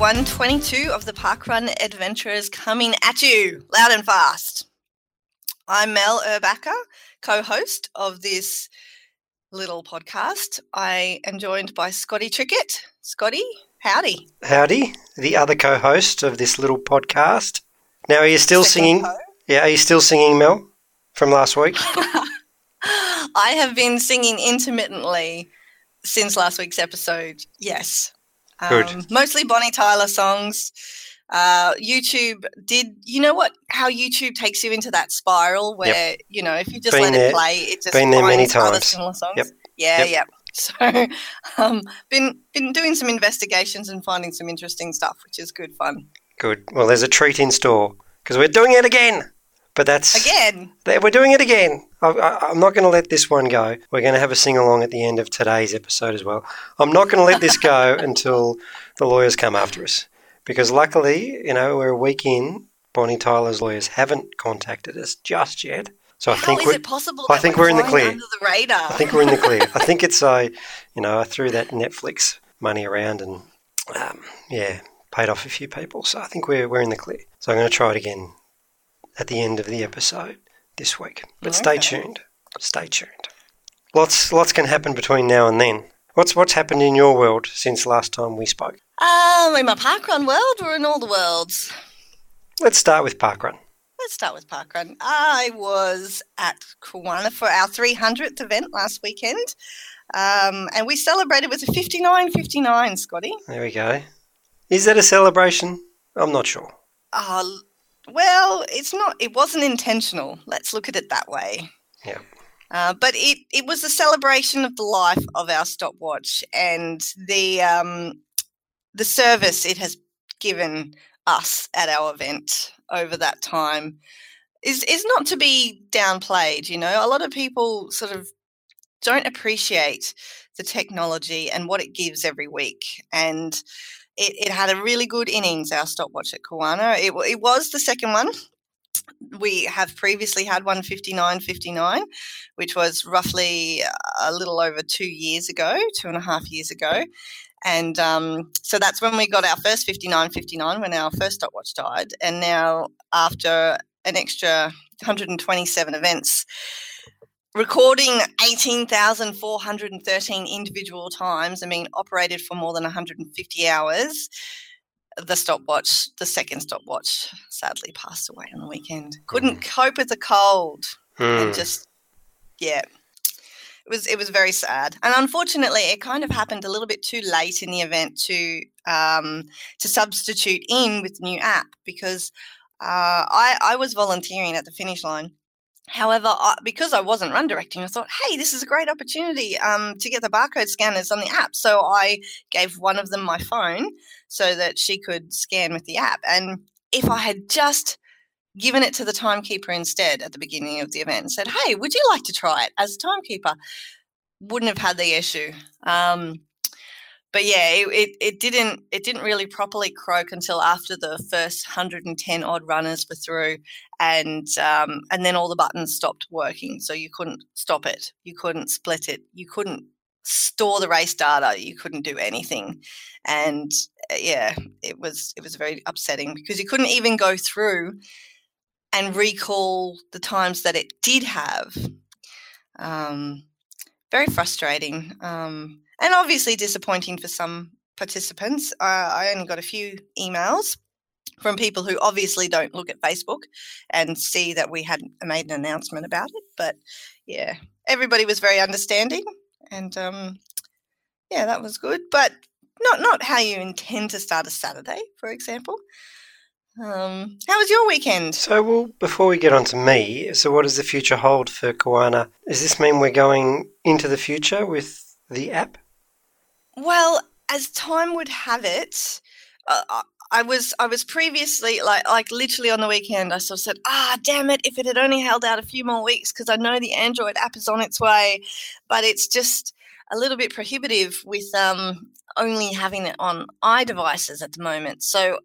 episode 122 of the Parkrun Adventurers coming at you loud and fast. I'm Mel Urbacher, co host of this little podcast. I am joined by Scotty Trickett. Scotty, howdy. Howdy, the other co host of this little podcast. Now, are you still Second singing? co. Yeah, are you still singing, Mel, from last week? I have been singing intermittently since last week's episode. Yes. Good. Um, mostly Bonnie Tyler songs. Uh, YouTube did, you know what? How YouTube takes you into that spiral where, you know, if you just Been let there- it play, it just been there many times. similar songs. Yep. Yeah, Yep. yeah. So, um, been been doing some investigations and finding some interesting stuff, which is good fun. Good. Well, there's a treat in store because we're doing it again. But that's Again, We're doing it again. I, I, I'm not going to let this one go. We're going to have a sing along at the end of today's episode as well. I'm not going to let this go until the lawyers come after us. Because luckily, you know, we're a week in. Bonnie Tyler's lawyers haven't contacted us just yet. So I how think is it possible? I think we're we're in the clear. Under the radar. I think we're in the clear. I think it's I, you know, I threw that Netflix money around and, um, yeah, paid off a few people. So I think we're we're in the clear. So I'm going to try it again at the end of the episode this week. But stay tuned. Stay tuned. Lots lots can happen between now and then. What's what's happened in your world since last time we spoke? Um, in my parkrun world, we're in all the worlds. Let's start with parkrun. Let's start with parkrun. I was at Kawana for our 300th event last weekend, um, and we celebrated with a 59.59, Scotty. There we go. Is that a celebration? I'm not sure. Uh, well, it's not. It wasn't intentional. Let's look at it that way. Yeah. Uh, but it, it was a celebration of the life of our stopwatch and the um, the service it has given us at our event over that time is is not to be downplayed. You know, a lot of people sort of don't appreciate the technology and what it gives every week. And it, it had a really good innings, our stopwatch at Kawana. It, it was the second one. We have previously had one 59.59, which was roughly a little over two years ago, two and a half years ago. And um, so that's when we got our first 59.59 when our first stopwatch died. And now, after an extra 127 events, recording 18,413 individual times and being operated for more than 150 hours, the stopwatch, the second stopwatch, sadly passed away on the weekend. Couldn't cope with the cold Hmm. and just, yeah. It was, it was very sad, and unfortunately, it kind of happened a little bit too late in the event to um, to substitute in with the new app because uh, I, I was volunteering at the finish line, However, I, because I wasn't run directing, I thought, hey, this is a great opportunity um, to get the barcode scanners on the app. So I gave one of them my phone so that she could scan with the app. And if I had just given it to the timekeeper instead at the beginning of the event and said, hey, would you like to try it as a timekeeper? Wouldn't have had the issue. Um, but yeah, it, it, it didn't it didn't really properly croak until after the first 110 odd runners were through and um, and then all the buttons stopped working so you couldn't stop it you couldn't split it you couldn't store the race data you couldn't do anything. And uh, yeah it was it was very upsetting because you couldn't even go through and recall the times that it did have. Um, very frustrating um, and obviously disappointing for some participants uh, i only got a few emails from people who obviously don't look at Facebook and see that we had made an announcement about it. But yeah, everybody was very understanding, and um, yeah, that was good. But not not how you intend to start a Saturday, for example. Um, how was your weekend? So, well, before we get on to me, so what does the future hold for Kawana? Does this mean we're going into the future with the app? Well, as time would have it, uh, I- was I was previously like like literally on the weekend. I sort of said, "Ah, damn it! If it had only held out a few more weeks, because I know the Android app is on its way, but it's just a little bit prohibitive with um, only having it on iDevices at the moment." So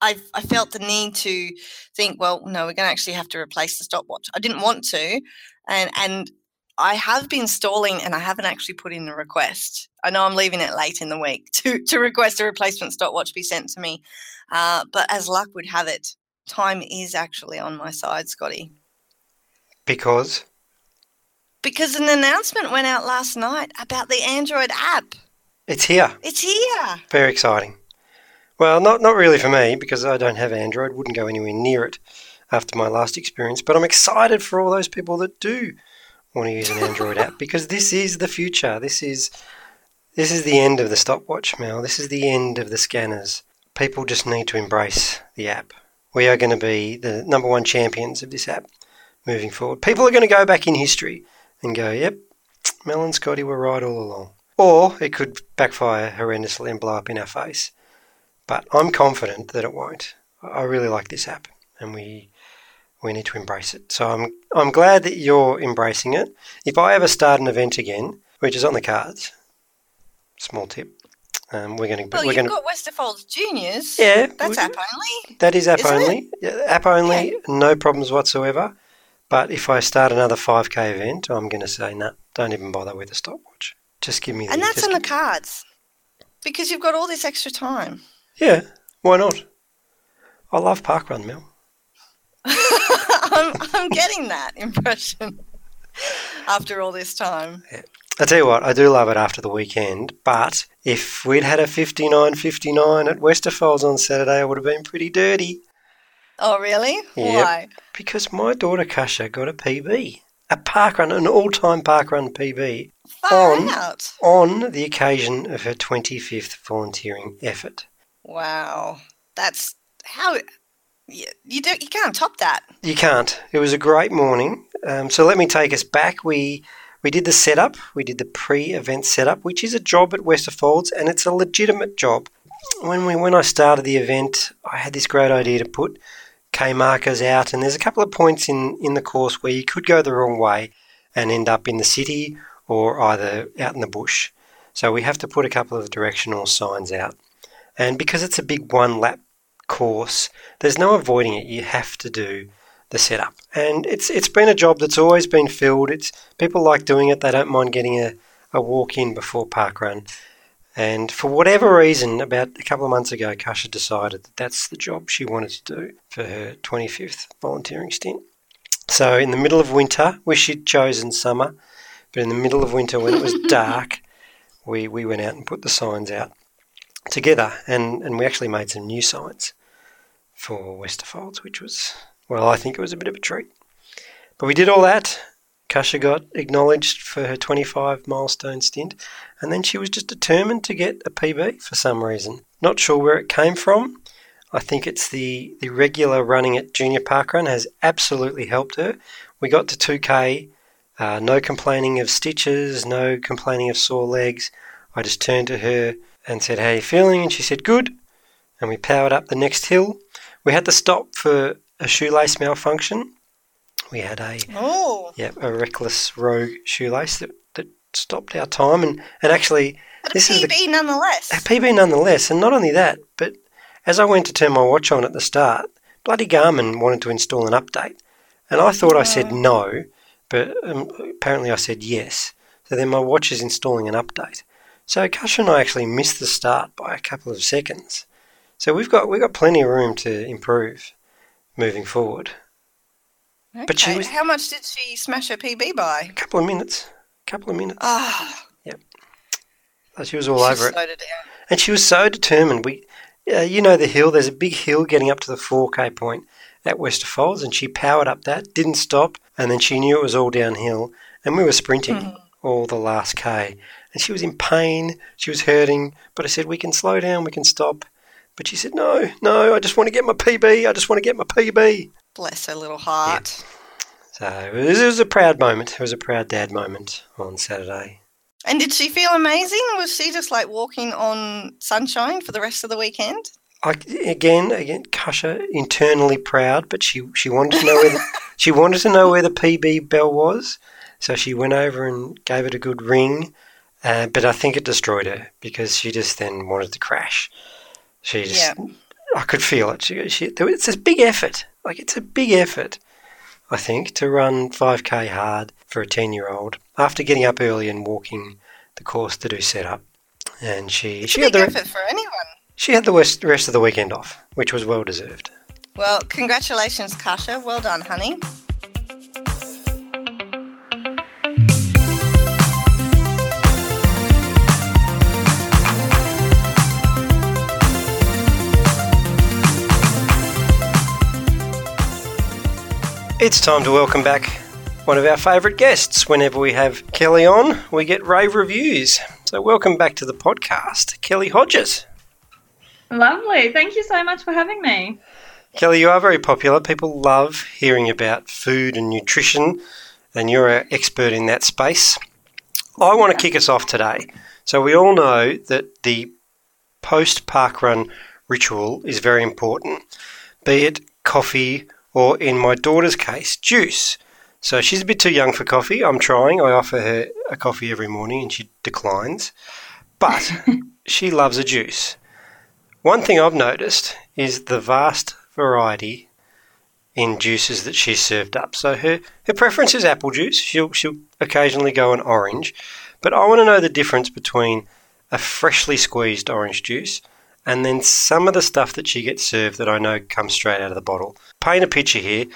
I I felt the need to think, well, no, we're going to actually have to replace the stopwatch. I didn't want to, and and I have been stalling and I haven't actually put in the request. I know I'm leaving it late in the week to, to request a replacement stopwatch be sent to me. Uh, but as luck would have it, time is actually on my side, Scotty. Because? Because an announcement went out last night about the Android app. It's here. It's here. Very exciting. Well, not not really for me because I don't have Android. Wouldn't go anywhere near it after my last experience. But I'm excited for all those people that do want to use an Android app because this is the future. This is this is the end of the stopwatch, Mel. This is the end of the scanners. People just need to embrace the app. We are going to be the number one champions of this app moving forward. People are going to go back in history and go, "Yep, Mel and Scotty were right all along." Or it could backfire horrendously and blow up in our face. But I'm confident that it won't. I really like this app, and we we need to embrace it. So I'm I'm glad that you're embracing it. If I ever start an event again, which is on the cards, small tip, um, we're going to Well, we're you've to got Westerfolds Juniors. yeah That's app only. that is app it? only. Yeah, app only, no problems whatsoever. But if I start another 5k event, I'm going to say no, don't even bother with a stopwatch. Just give me the. And that's on the cards. Because you've got all this extra time. Yeah, why not? I love parkrun, Mel. I'm, I'm getting that impression after all this time. I tell you what, I do love it after the weekend, but if we'd had a 59 59 at Westerfolds on Saturday, I would have been pretty dirty Oh, really? Yep. Why? because my daughter Kasha got a PB, a parkrun, an all time parkrun PB Far On- out. on the occasion of her 25th volunteering effort. Wow. That's how you, you do you can't top that. You can't. It was a great morning. Um, so let me take us back. We we did the setup. We did the pre-event setup, which is a job at Westerfolds, and it's a legitimate job. When we when I started the event, I had this great idea to put K markers out, and there's a couple of points in in the course where you could go the wrong way and end up in the city or either out in the bush. So we have to put a couple of directional signs out. And because it's a big one lap course, there's no avoiding it. You have to do the setup. And it's it's been a job that's always been filled. It's people like doing it. They don't mind getting a, a walk in before parkrun. And for whatever reason, about a couple of months ago, Kasha decided that that's the job she wanted to do for her 25th volunteering stint. So in the middle of winter, wish she'd chosen summer, but in the middle of winter when it was dark, we, we went out and put the signs out together, and, and we actually made some new signs for Westerfolds, which was, well, I think it was a bit of a treat. But we did all that. Kasha got acknowledged for her 25 milestone stint, and then she was just determined to get a PB for some reason. Not sure where it came from. I think it's the, the regular running at Junior Parkrun has absolutely helped her. We got to 2K, uh, no complaining of stitches, no complaining of sore legs. I just turned to her and said, How are you feeling? And she said, Good. And we powered up the next hill. We had to stop for a shoelace malfunction. We had a Oh. yeah, a reckless rogue shoelace that, that stopped our time and, and actually But This a is the- PB nonetheless. a PB nonetheless. And not only that, but as I went to turn my watch on at the start, bloody Garmin wanted to install an update. And I thought I said no, but um, apparently I said yes. So then my watch is installing an update. So Kasha and I actually missed the start by a couple of seconds. So we've got we've got plenty of room to improve moving forward. but she was- How much did she smash her PB by? A couple of minutes. A couple of minutes. Ah, So she was all she over it. And she was so determined. We, uh, you know, the hill. There's a big hill getting up to the 4K point at Westerfolds, and she powered up that, didn't stop, and then she knew it was all downhill, and we were sprinting all the last K, and she was in pain. She was hurting, but I said we can slow down, we can stop. But she said no, no. I just want to get my PB. I just want to get my PB. Bless her little heart. So it was, it was a proud moment. It was a proud dad moment on Saturday. And did she feel amazing? Was she just like walking on sunshine for the rest of the weekend? I, again, again, Kasha internally proud, but she, she wanted to know where the, she wanted to know where the PB bell was, so she went over and gave it a good ring. Uh, but I think it destroyed her because she just then wanted to crash. She just, Yeah. I could feel it. She, she, it's a big effort. Like it's a big effort. I think, to run 5k hard for a 10 year old after getting up early and walking the course to do setup. And she It's she had the effort for anyone. she had the rest, rest of the weekend off, which was well deserved. Well, congratulations, Kasha. Well done, honey. It's time to welcome back one of our favourite guests. Whenever we have Kelly on, we get rave reviews. So, welcome back to the podcast, Kelly Hodges. Lovely. Thank you so much for having me. Kelly, you are very popular. People love hearing about food and nutrition, and you're an expert in that space. I want to kick us off today. So, we all know that the post park run ritual is very important, be it coffee or, in my daughter's case, juice. So, she's a bit too young for coffee. I'm trying. I offer her a coffee every morning and she declines. But she loves a juice. One thing I've noticed is the vast variety in juices that she's served up. So her, her preference is apple juice. She'll she'll occasionally go an orange, but I want to know the difference between a freshly squeezed orange juice and then some of the stuff that she gets served that I know comes straight out of the bottle. Paint a picture here.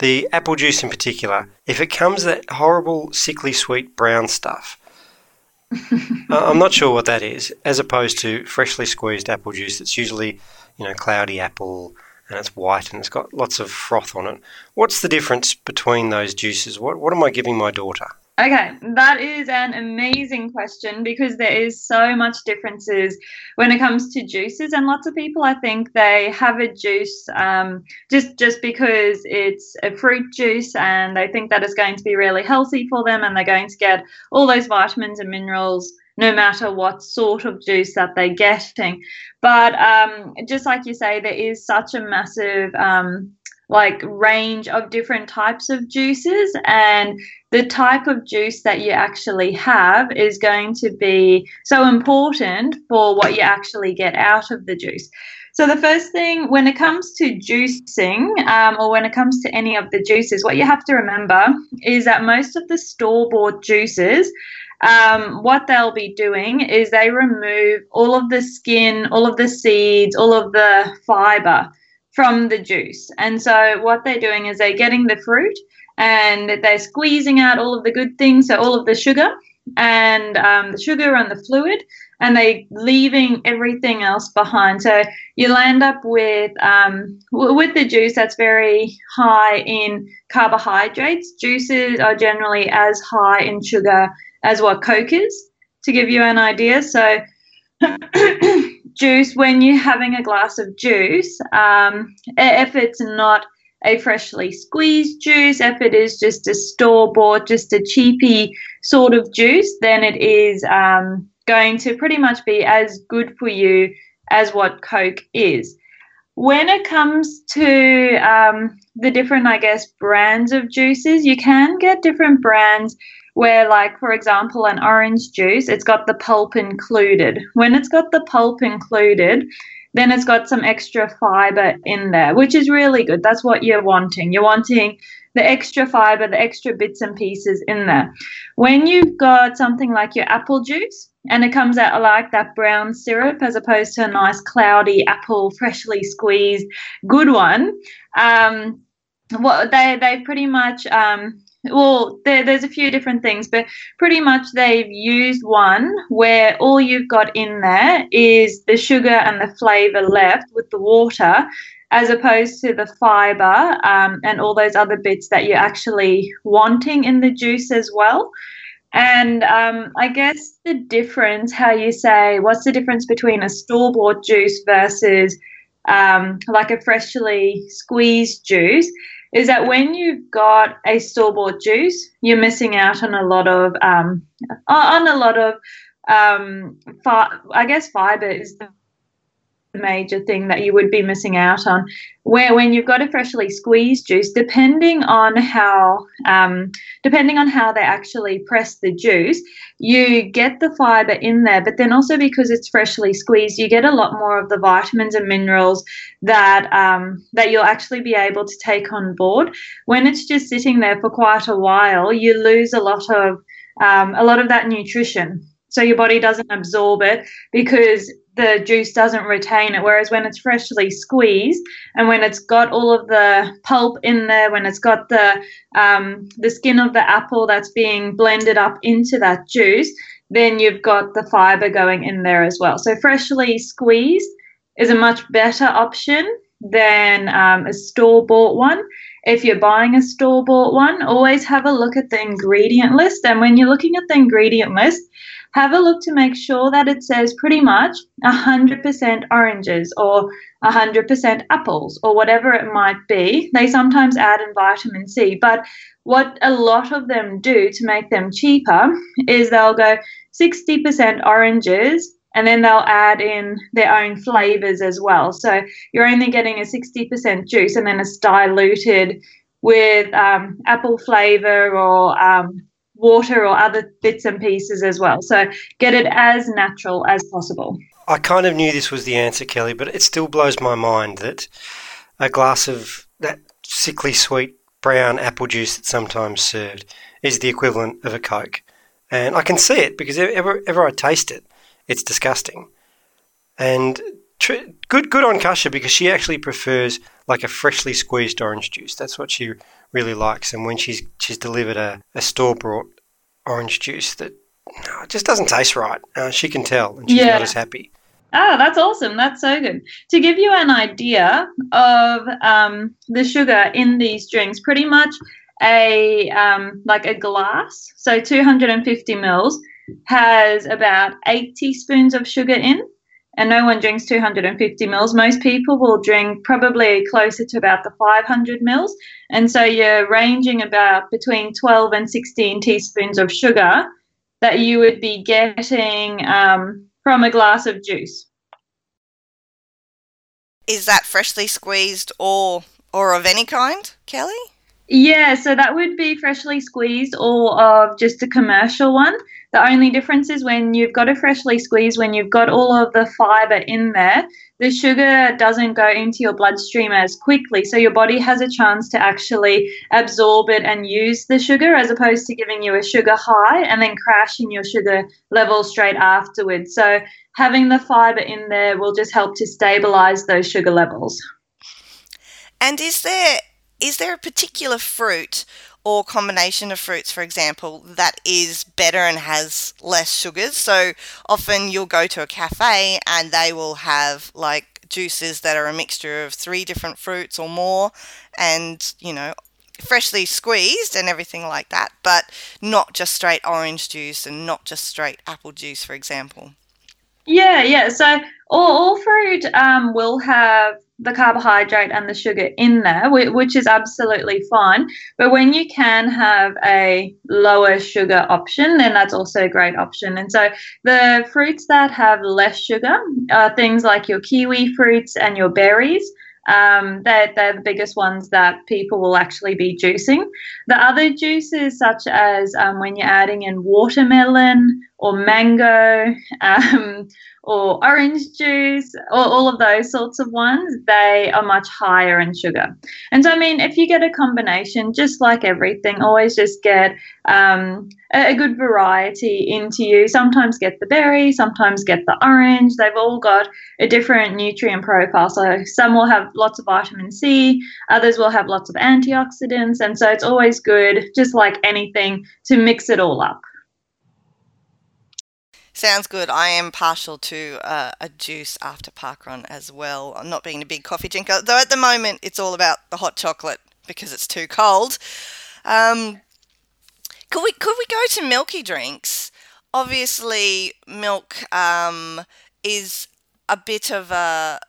The apple juice in particular, if it comes that horrible sickly sweet brown stuff, I'm not sure what that is, as opposed to freshly squeezed apple juice that's usually, you know, cloudy apple and it's white and it's got lots of froth on it. What's the difference between those juices? What, what am I giving my daughter? Okay, that is an amazing question because there is so much differences when it comes to juices, and lots of people, I think, they have a juice um, just just because it's a fruit juice, and they think that it's going to be really healthy for them, and they're going to get all those vitamins and minerals no matter what sort of juice that they're getting. But um, just like you say, there is such a massive um, like range of different types of juices and the type of juice that you actually have is going to be so important for what you actually get out of the juice. So, the first thing when it comes to juicing um, or when it comes to any of the juices, what you have to remember is that most of the store bought juices. Um, what they'll be doing is they remove all of the skin, all of the seeds, all of the fiber from the juice. And so, what they're doing is they're getting the fruit and they're squeezing out all of the good things, so all of the sugar and um, the sugar and the fluid, and they leaving everything else behind. So you'll end up with um, w- with the juice that's very high in carbohydrates. Juices are generally as high in sugar as what Coke is, to give you an idea. So juice, when you're having a glass of juice, um, if it's not a freshly squeezed juice, if it is just a store bought, just a cheapy sort of juice, then it is um, going to pretty much be as good for you as what Coke is. When it comes to um, the different, I guess, brands of juices, you can get different brands where, like, for example, an orange juice, it's got the pulp included. When it's got the pulp included, then it's got some extra fiber in there, which is really good. That's what you're wanting. You're wanting the extra fiber, the extra bits and pieces in there. When you've got something like your apple juice and it comes out like that brown syrup as opposed to a nice cloudy apple, freshly squeezed, good one, um, what they they pretty much um, well, there, there's a few different things, but pretty much they've used one where all you've got in there is the sugar and the flavor left with the water, as opposed to the fiber um, and all those other bits that you're actually wanting in the juice as well. And um, I guess the difference, how you say, what's the difference between a store bought juice versus um, like a freshly squeezed juice? Is that when you've got a store bought juice, you're missing out on a lot of um, on a lot of um, fi- I guess fiber is the major thing that you would be missing out on. Where when you've got a freshly squeezed juice, depending on how um, depending on how they actually press the juice, you get the fiber in there. But then also because it's freshly squeezed, you get a lot more of the vitamins and minerals that um, that you'll actually be able to take on board. When it's just sitting there for quite a while, you lose a lot of um, a lot of that nutrition so your body doesn't absorb it because the juice doesn't retain it. Whereas when it's freshly squeezed and when it's got all of the pulp in there, when it's got the um, the skin of the apple that's being blended up into that juice, then you've got the fiber going in there as well. So freshly squeezed is a much better option than um, a store bought one. If you're buying a store bought one, always have a look at the ingredient list. And when you're looking at the ingredient list, have a look to make sure that it says pretty much 100% oranges or 100% apples or whatever it might be. They sometimes add in vitamin C, but what a lot of them do to make them cheaper is they'll go 60% oranges and then they'll add in their own flavors as well. So you're only getting a 60% juice and then it's diluted with um, apple flavor or um, water or other bits and pieces as well. So get it as natural as possible. I kind of knew this was the answer, Kelly, but it still blows my mind that a glass of that sickly sweet brown apple juice that's sometimes served is the equivalent of a Coke. And I can see it because ever, ever I taste it, it's disgusting. And tr- good, good on Kasha because she actually prefers like a freshly squeezed orange juice. That's what she really likes. And when she's she's delivered a, a store bought orange juice that no, it just doesn't taste right, uh, she can tell, and she's yeah. not as happy. Oh, that's awesome. That's so good. To give you an idea of um, the sugar in these drinks, pretty much a um, like a glass, so 250 mils, has about eight teaspoons of sugar in and no one drinks 250 mils. Most people will drink probably closer to about the 500 mils. And so you're ranging about between 12 and 16 teaspoons of sugar that you would be getting um, from a glass of juice. Is that freshly squeezed or or of any kind, Kelly? Yeah, so that would be freshly squeezed or of just a commercial one. The only difference is when you've got a freshly squeezed, when you've got all of the fiber in there, the sugar doesn't go into your bloodstream as quickly. So your body has a chance to actually absorb it and use the sugar as opposed to giving you a sugar high and then crashing your sugar level straight afterwards. So having the fiber in there will just help to stabilize those sugar levels. And is there is there a particular fruit or combination of fruits, for example, that is better and has less sugars. So often you'll go to a cafe and they will have like juices that are a mixture of three different fruits or more, and you know, freshly squeezed and everything like that, but not just straight orange juice and not just straight apple juice, for example. Yeah, yeah. So all, all fruit um, will have the carbohydrate and the sugar in there, which is absolutely fine. But when you can have a lower sugar option, then that's also a great option. And so the fruits that have less sugar are things like your kiwi fruits and your berries. Um, they're, they're the biggest ones that people will actually be juicing. The other juices, such as um, when you're adding in watermelon or mango, um, or orange juice or all of those sorts of ones, they are much higher in sugar. And so, I mean, if you get a combination, just like everything, always just get um, a, a good variety into you. Sometimes get the berry, sometimes get the orange. They've all got a different nutrient profile. So, some will have lots of vitamin C, others will have lots of antioxidants. And so, it's always good, just like anything, to mix it all up. Sounds good. I am partial to uh, a juice after parkrun as well. I'm not being a big coffee drinker, though at the moment it's all about the hot chocolate because it's too cold. Um, could we could we go to milky drinks? Obviously, milk um, is a bit of a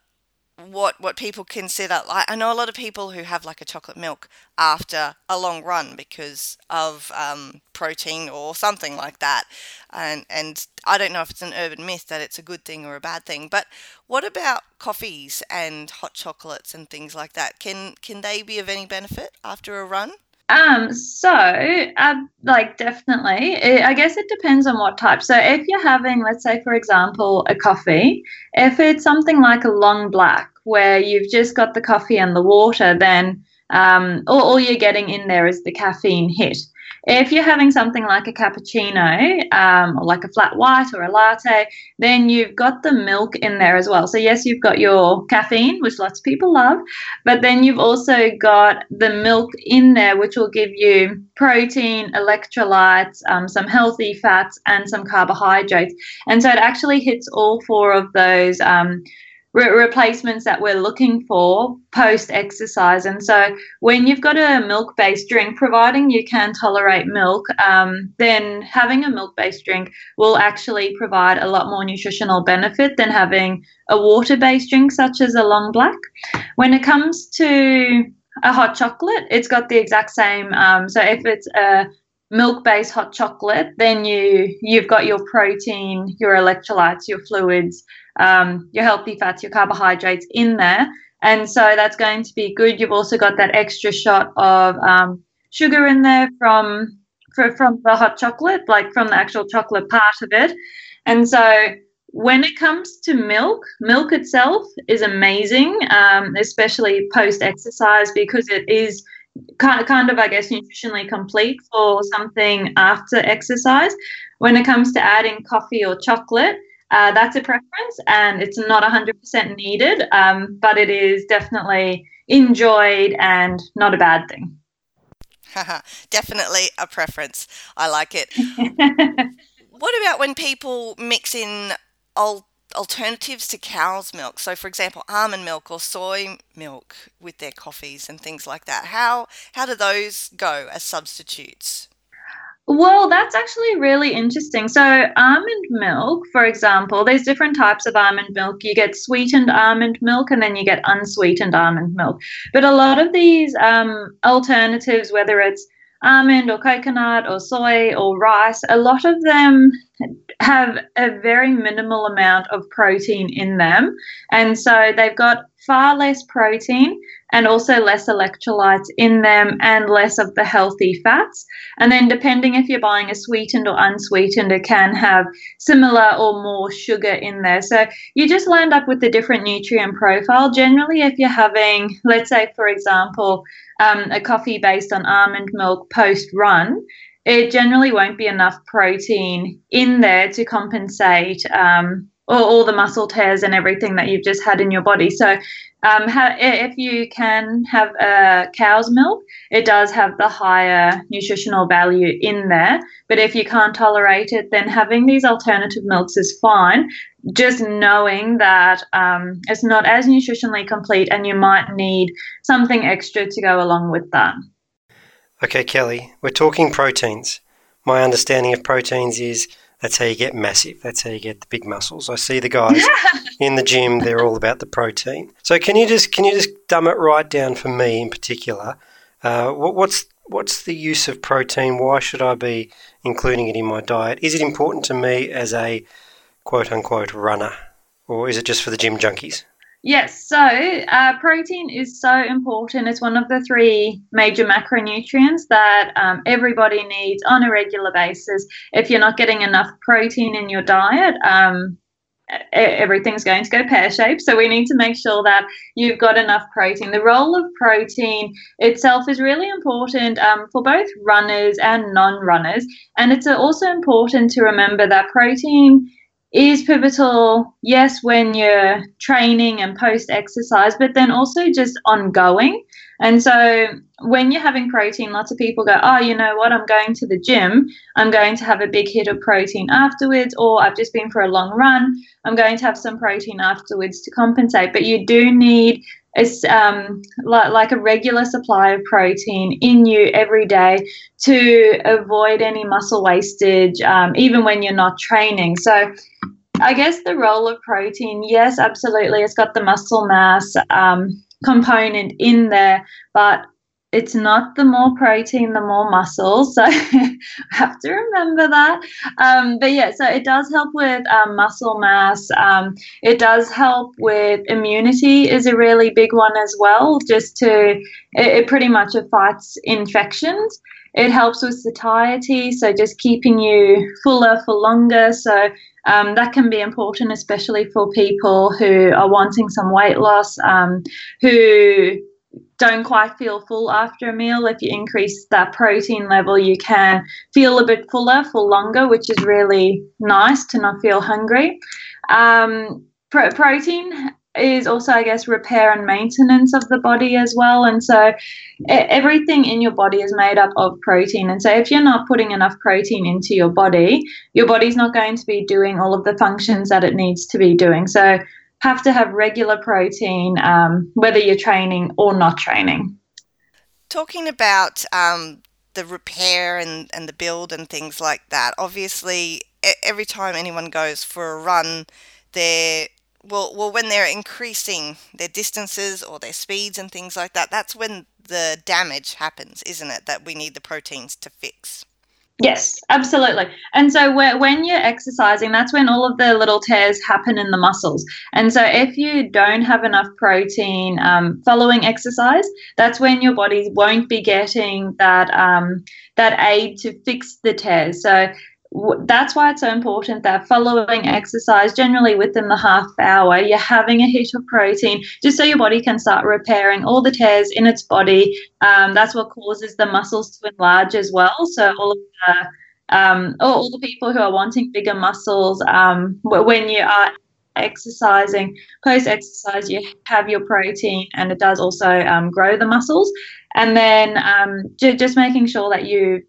what what people consider like I know a lot of people who have like a chocolate milk after a long run because of um, protein or something like that, and and I don't know if it's an urban myth that it's a good thing or a bad thing. But what about coffees and hot chocolates and things like that? Can can they be of any benefit after a run? Um, so, uh, like, definitely. It, I guess it depends on what type. So, if you're having, let's say, for example, a coffee, if it's something like a long black where you've just got the coffee and the water, then um, all, all you're getting in there is the caffeine hit. If you're having something like a cappuccino um, or like a flat white or a latte, then you've got the milk in there as well. So, yes, you've got your caffeine, which lots of people love, but then you've also got the milk in there, which will give you protein, electrolytes, um, some healthy fats, and some carbohydrates. And so it actually hits all four of those. Um, re- replacements that we're looking for post exercise. And so, when you've got a milk based drink, providing you can tolerate milk, um, then having a milk based drink will actually provide a lot more nutritional benefit than having a water based drink, such as a long black. When it comes to a hot chocolate, it's got the exact same. Um, so, if it's a milk based hot chocolate, then you you've got your protein, your electrolytes, your fluids, um, your healthy fats, your carbohydrates in there. And so that's going to be good. You've also got that extra shot of um, sugar in there from for, from the hot chocolate, like from the actual chocolate part of it. And so when it comes to milk, milk itself is amazing, um, especially post exercise because it is kind of, kind of, I guess, nutritionally complete for something after exercise. When it comes to adding coffee or chocolate, uh, that's a preference and it's not 100% needed, um, but it is definitely enjoyed and not a bad thing. definitely a preference. I like it. what about when people mix in al- alternatives to cow's milk? So, for example, almond milk or soy milk with their coffees and things like that. How how do those go as substitutes? Well, that's actually really interesting. So, almond milk, for example, there's different types of almond milk. You get sweetened almond milk and then you get unsweetened almond milk. But a lot of these um, alternatives, whether it's almond or coconut or soy or rice, a lot of them have a very minimal amount of protein in them. And so they've got far less protein and also less electrolytes in them and less of the healthy fats. And then, depending if you're buying a sweetened or unsweetened, it can have similar or more sugar in there. So you just land up with a different nutrient profile. Generally, if you're having, let's say, for example, um, a coffee based on almond milk post run, it generally won't be enough protein in there to compensate um, all, all, the muscle tears and everything that you've just had in your body. So um, ha- if you can have a cow's milk, it does have the higher nutritional value in there. But if you can't tolerate it, then having these alternative milks is fine. Just knowing that um, it's not as nutritionally complete and you might need something extra to go along with that. Okay, Kelly, we're talking proteins. My understanding of proteins is that's how you get massive. That's how you get the big muscles. I see the guys in the gym; they're all about the protein. So, can you just can you just dumb it right down for me in particular? Uh, what, what's what's the use of protein? Why should I be including it in my diet? Is it important to me as a quote unquote runner, or is it just for the gym junkies? Yes, so uh, protein is so important. It's one of the three major macronutrients that um, everybody needs on a regular basis. If you're not getting enough protein in your diet, um, everything's going to go pear shaped. So we need to make sure that you've got enough protein. The role of protein itself is really important um, for both runners and non runners. And it's also important to remember that protein is pivotal, yes, when you're training and post exercise, but then also just ongoing. And so when you're having protein, lots of people go, oh, you know what, I'm going to the gym. I'm going to have a big hit of protein afterwards, or I've just been for a long run. I'm going to have some protein afterwards to compensate. But you do need it's um, like, like a regular supply of protein in you every day to avoid any muscle wastage, um, even when you're not training. So I guess the role of protein, yes, absolutely. It's got the muscle mass um, component in there, but it's not the more protein, the more muscle. So I have to remember that. Um, but yeah, so it does help with um, muscle mass. Um, it does help with immunity is a really big one as well. Just to it, it pretty much fights infections. It helps with satiety, so just keeping you fuller for longer. So um, that can be important, especially for people who are wanting some weight loss, um, who don't quite feel full after a meal. If you increase that protein level, you can feel a bit fuller for longer, which is really nice to not feel hungry. Um, pro- protein is also, I guess, repair and maintenance of the body as well. And so everything in your body is made up of protein. And so if you're not putting enough protein into your body, your body's not going to be doing all of the functions that it needs to be doing. So have to have regular protein, um, whether you're training or not training. Talking about um, the repair and, and the build and things like that, obviously, every time anyone goes for a run, they're well, well, when they're increasing their distances or their speeds and things like that, that's when the damage happens, isn't it? That we need the proteins to fix. Yes, absolutely. And so when you're exercising, that's when all of the little tears happen in the muscles. And so if you don't have enough protein um, following exercise, that's when your body won't be getting that um, that aid to fix the tears. So that's why it's so important that following exercise, generally within the half hour, you're having a hit of protein just so your body can start repairing all the tears in its body. Um, that's what causes the muscles to enlarge as well. So all of the um, all the people who are wanting bigger muscles, um, when you are exercising, post exercise, you have your protein and it does also um, grow the muscles. And then um, j- just making sure that you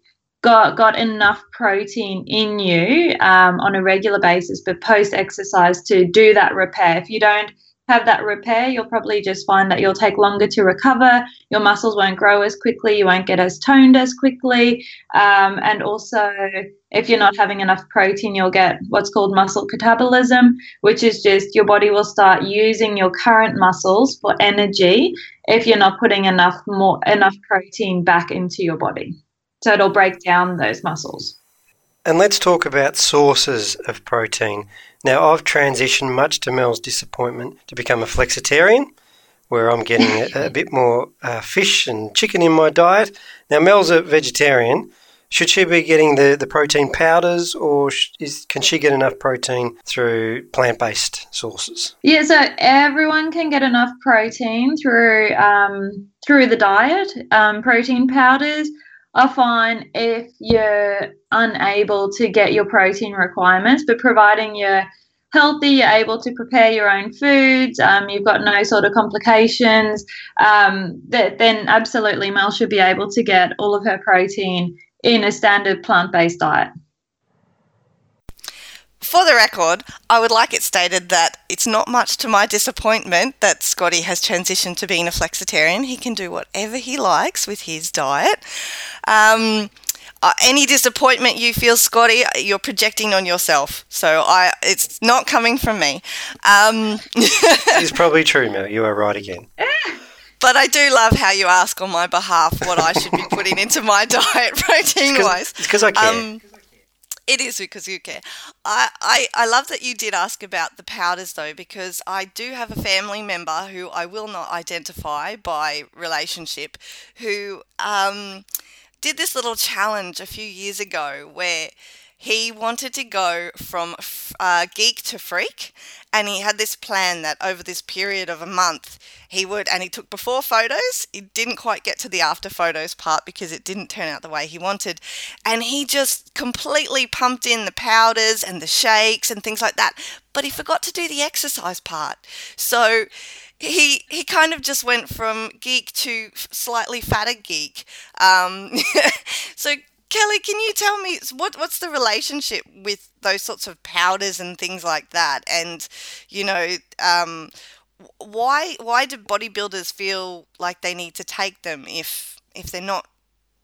got got enough protein in you um, on a regular basis, but post exercise to do that repair. If you don't have that repair, you'll probably just find that you'll take longer to recover. Your muscles won't grow as quickly. You won't get as toned as quickly. Um, and also, if you're not having enough protein, you'll get what's called muscle catabolism, which is just your body will start using your current muscles for energy if you're not putting enough more enough protein back into your body. So it'll break down those muscles. And let's talk about sources of protein. Now, I've transitioned much to Mel's disappointment to become a flexitarian, where I'm getting a, a bit more uh, fish and chicken in my diet. Now, Mel's a vegetarian. Should she be getting the, the protein powders or is, can she get enough protein through plant based sources? Yeah, so everyone can get enough protein through um, through the diet. Um, protein powders are fine if you're unable to get your protein requirements, but providing you're healthy, you're able to prepare your own foods, um, you've got no sort of complications, um, that, then absolutely Mel should be able to get all of her protein in a standard plant based diet. For the record, I would like it stated that it's not much to my disappointment that Scotty has transitioned to being a flexitarian. He can do whatever he likes with his diet. Um, uh, any disappointment you feel, Scotty, you're projecting on yourself. So I, it's not coming from me. Um, it's probably true, Mel. You are right again. But I do love how you ask on my behalf what I should be putting into my diet, protein wise. It's because I care. Um, it is because you care. I, I, I love that you did ask about the powders though, because I do have a family member who I will not identify by relationship who um, did this little challenge a few years ago where he wanted to go from uh, geek to freak and he had this plan that over this period of a month he would and he took before photos. He didn't quite get to the after photos part because it didn't turn out the way he wanted. And he just completely pumped in the powders and the shakes and things like that but he forgot to do the exercise part. So he he kind of just went from geek to slightly fatter geek. Um, so Kelly, can you tell me what what's the relationship with those sorts of powders and things like that? And you know, um, why why do bodybuilders feel like they need to take them if if they're not,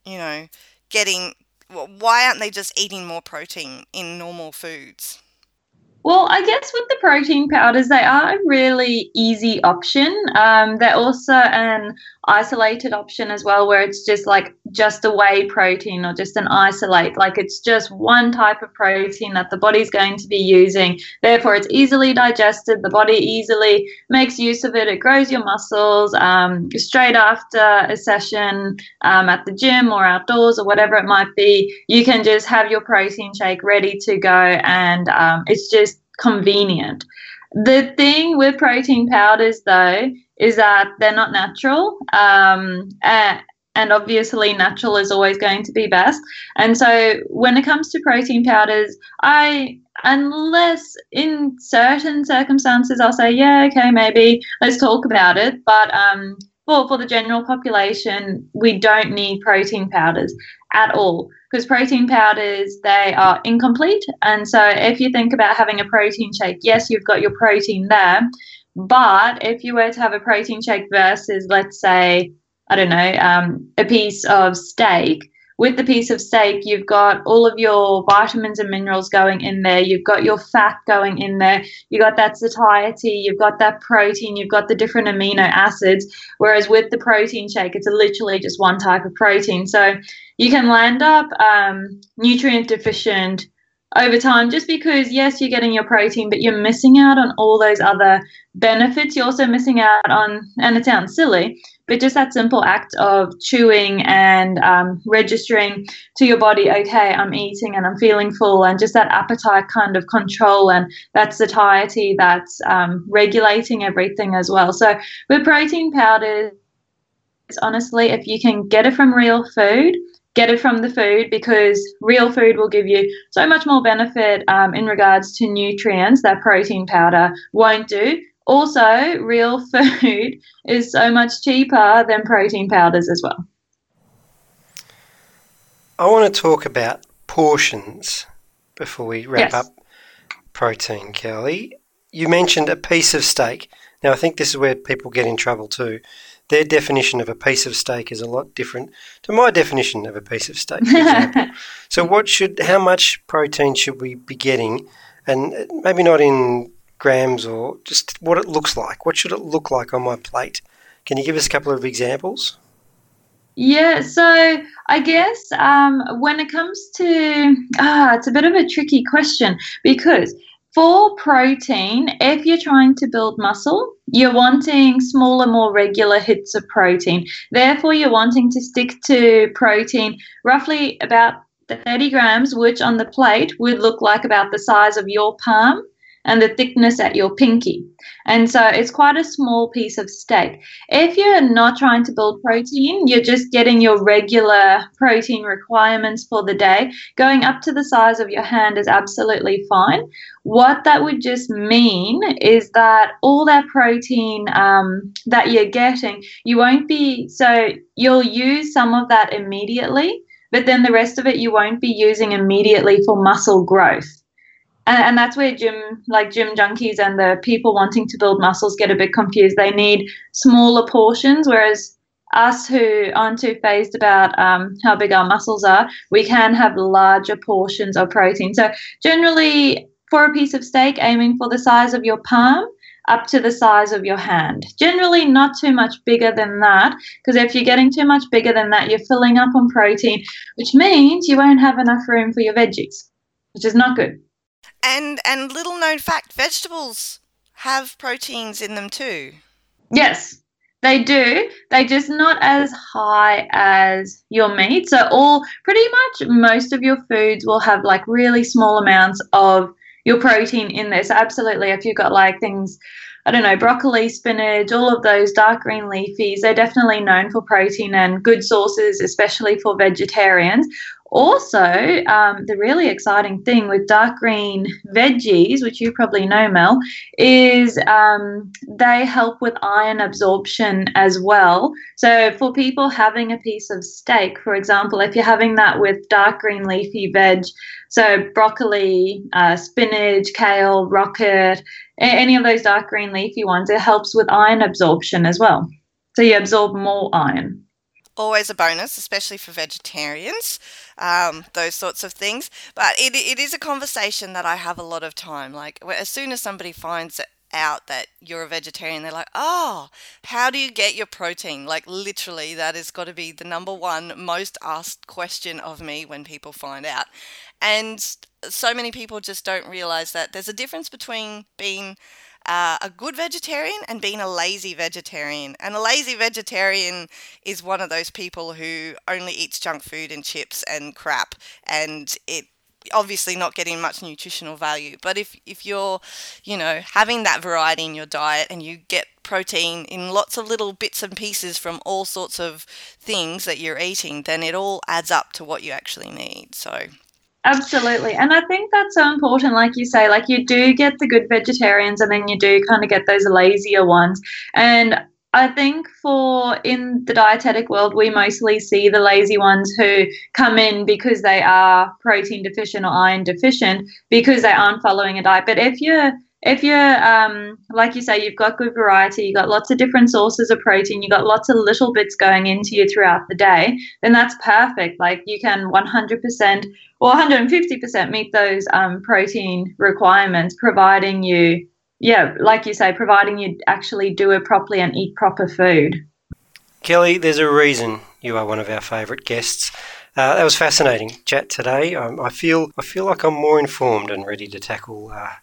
you know, getting? Why aren't they just eating more protein in normal foods? Well, I guess with the protein powders, they are a really easy option. Um, they're also an isolated option as well, where it's just like just a whey protein or just an isolate. Like it's just one type of protein that the body's going to be using. Therefore, it's easily digested. The body easily makes use of it. It grows your muscles um, straight after a session um, at the gym or outdoors or whatever it might be. You can just have your protein shake ready to go, and um, it's just convenient. The thing with protein powders, though, is that they're not natural. Um, and, obviously, natural is always going to be best. And so, when it comes to protein powders, I, unless in certain circumstances, I'll say, yeah, okay, maybe let's talk about it. But um, for, for the general population, we don't need protein powders at all because protein powders they are incomplete. And so if you think about having a protein shake yes you've got your protein there but if you were to have a protein shake versus let's say i don't know um, a piece of steak with the piece of steak, you've got all of your vitamins and minerals going in there. You've got your fat going in there. You've got that satiety. You've got that protein. You've got the different amino acids. Whereas with the protein shake, it's literally just one type of protein. So you can land up um, nutrient deficient over time just because yes you're getting your protein but you're missing out on all those other benefits you're also missing out on and it sounds silly but just that simple act of chewing and um, registering to your body, okay, I'm eating and I'm feeling full, and just that appetite kind of control and that satiety that's um, regulating everything as well. So with protein powders, honestly, if you can get it from real food, get it from the food because real food will give you so much more benefit um, in regards to nutrients that protein powder won't do. Also, real food is so much cheaper than protein powders as well. I want to talk about portions before we wrap Yes. up protein, Kelly. You mentioned a piece of steak. Now, I think this is where people get in trouble too. Their definition of a piece of steak is a lot different to my definition of a piece of steak. For example. so, what should, how much protein should we be getting? And maybe not in grams or just what it looks like. What should it look like on my plate? Can you give us a couple of examples? Yeah, so I guess um, when it comes to ah, it's a bit of a tricky question because for protein, if you're trying to build muscle, you're wanting smaller, more regular hits of protein. Therefore, you're wanting to stick to protein roughly about 30 grams, which on the plate would look like about the size of your palm and the thickness at your pinky. And so it's quite a small piece of steak. If you're not trying to build protein, you're just getting your regular protein requirements for the day, going up to the size of your hand is absolutely fine. What that would just mean is that all that protein um, that you're getting, you won't be, so you'll use some of that immediately, but then the rest of it you won't be using immediately for muscle growth and, and that's where gym like gym junkies and the people wanting to build muscles get a bit confused they need smaller portions whereas us who aren't too phased about um, how big our muscles are we can have larger portions of protein so generally for a piece of steak aiming for the size of your palm up to the size of your hand. Generally, not too much bigger than that, because if you're getting too much bigger than that, you're filling up on protein, which means you won't have enough room for your veggies, which is not good. And and little known fact, vegetables have proteins in them too. Yes, they do. They just not as high as your meat. So all pretty much most of your foods will have like really small amounts of your protein in there. So absolutely, if you've got like things, I don't know, broccoli, spinach, all of those dark green leafies, they're definitely known for protein and good sources, especially for vegetarians. Also, um, the really exciting thing with dark green veggies, which you probably know, Mel, is um, they help with iron absorption as well. So, for people having a piece of steak, for example, if you're having that with dark green leafy veg, so broccoli, uh, spinach, kale, rocket, any of those dark green leafy ones, it helps with iron absorption as well. So, you absorb more iron. always a bonus, especially for vegetarians, um, those sorts of things. But it, it is a conversation that I have a lot of time. Like, as soon as somebody finds out that you're a vegetarian, they're like, oh, how do you get your protein? Like, literally, that has got to be the number one most asked question of me when people find out. And so many people just don't realize that there's a difference between being uh, a good vegetarian and being a lazy vegetarian. And a lazy vegetarian is one of those people who only eats junk food and chips and crap, and it obviously not getting much nutritional value. But if if you're, you know, having that variety in your diet and you get protein in lots of little bits and pieces from all sorts of things that you're eating, then it all adds up to what you actually need. So Absolutely. And I think that's so important. Like you say, like you do get the good vegetarians and then you do kind of get those lazier ones. And I think for in the dietetic world, we mostly see the lazy ones who come in because they are protein deficient or iron deficient because they aren't following a diet. But if you're if you're um, like you say you've got good variety you've got lots of different sources of protein you've got lots of little bits going into you throughout the day then that's perfect. Like you can 100% or 150% meet those um, protein requirements providing you yeah like you say providing you actually do it properly and eat proper food. Kelly there's a reason you are one of our favourite guests. Uh, that was fascinating chat today. Um, I feel I feel like I'm more informed and ready to tackle uh,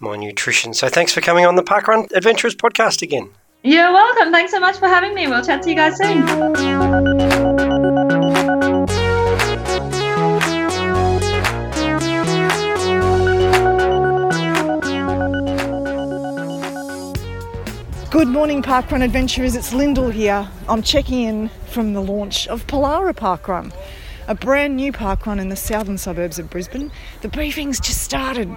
my nutrition. So thanks for coming on the Parkrun Adventurers podcast again. You're welcome. Thanks so much for having me. We'll chat to you guys soon. Good morning, Parkrun Adventurers. It's Lyndell here. I'm checking in from the launch of Pallara Parkrun, a brand new parkrun in the southern suburbs of Brisbane. The briefing's just started.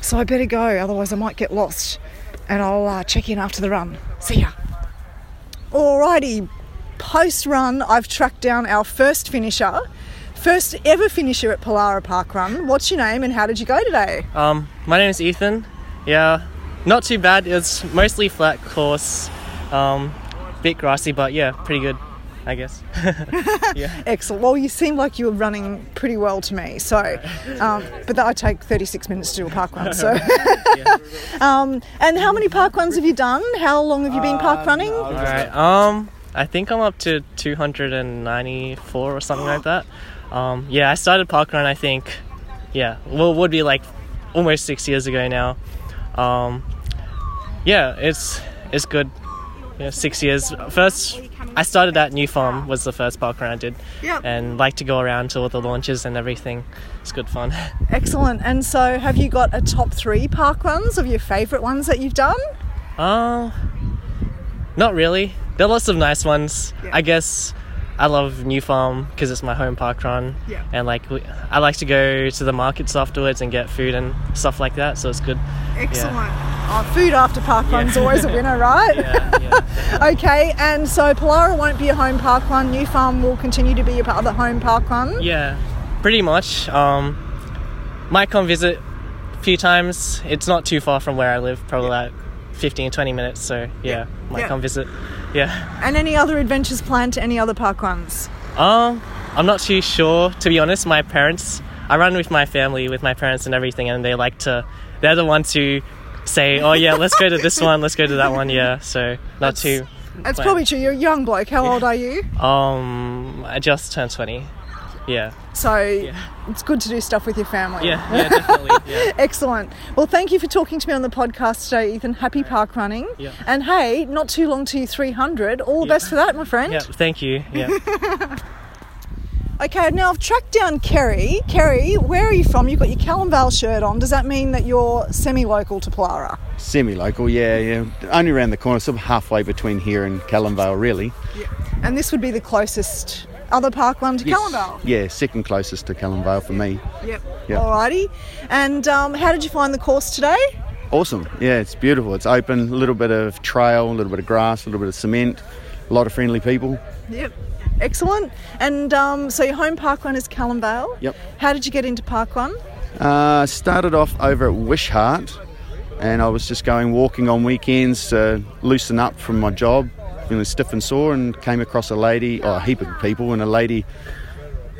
So I better go, otherwise I might get lost. And I'll uh, check in after the run. See ya. Alrighty, post run, I've tracked down our first finisher, first ever finisher at Pallara Park Run. What's your name and how did you go today? Um, my name is Ethan. Yeah, not too bad. It's mostly flat course, um, bit grassy, but yeah, pretty good. I guess. yeah. Excellent. Well, you seem like you were running pretty well to me. So, um, but that I take 36 minutes to do a park run. So, um, and how many park runs have you done? How long have you been park running? All right. Um, I think I'm up to 294 or something like that. Um, yeah, I started park run. I think, yeah, well, would be like almost six years ago now. Um, yeah, it's it's good. Yeah, six years. First I started at New Farm was the first park run I did, yep. and like to go around to all the launches and everything. It's good fun. Excellent. And so, have you got a top three park runs of your favourite ones that you've done? Uh, not really. There are lots of nice ones. Yeah. I guess I love New Farm because it's my home park run. Yeah. And like I like to go to the markets afterwards and get food and stuff like that, so it's good. Excellent. Yeah. Oh, food after park yeah. run's always a winner, right? yeah, okay, and so Pallara won't be a home park run. New Farm will continue to be a part of the home park run. Yeah, pretty much. Um, might come visit a few times. It's not too far from where I live, probably like 15, 20 minutes. So yeah, might come visit. Yeah. And any other adventures planned to any other park runs? Um, I'm not too sure. To be honest, my parents, I run with my family, with my parents and everything, and they like to, they're the ones who say, oh yeah, let's go to this one, let's go to that one, yeah. So not that's, too. That's probably true. You're a young bloke. How yeah. old are you? Um, I just turned 20. Yeah. So yeah. it's good to do stuff with your family. Yeah, yeah, definitely. Yeah. Excellent. Well, thank you for talking to me on the podcast today, Ethan. Happy park running. Yeah. And hey, not too long to 300. All the yeah. best for that, my friend. Yeah, thank you. Yeah. okay, now I've tracked down Kerry. Kerry, where are you from? You've got your Calamvale shirt on. Does that mean that you're semi-local to Pallara? Semi-local, yeah, yeah. Only around the corner, sort of halfway between here and Calamvale, really. Yeah. And this would be the closest other park run to yes. Vale? Yeah, second closest to Vale for me. Yep. yep. Alrighty. And um, how did you find the course today? Awesome. Yeah, it's beautiful. It's open, a little bit of trail, a little bit of grass, a little bit of cement, a lot of friendly people. Yep. Excellent. And um, so your home park run is Vale. Yep. How did you get into park run? Uh, started off over at Wishart and I was just going walking on weekends to loosen up from my job feeling stiff and sore, and came across a lady, or a heap of people, and a lady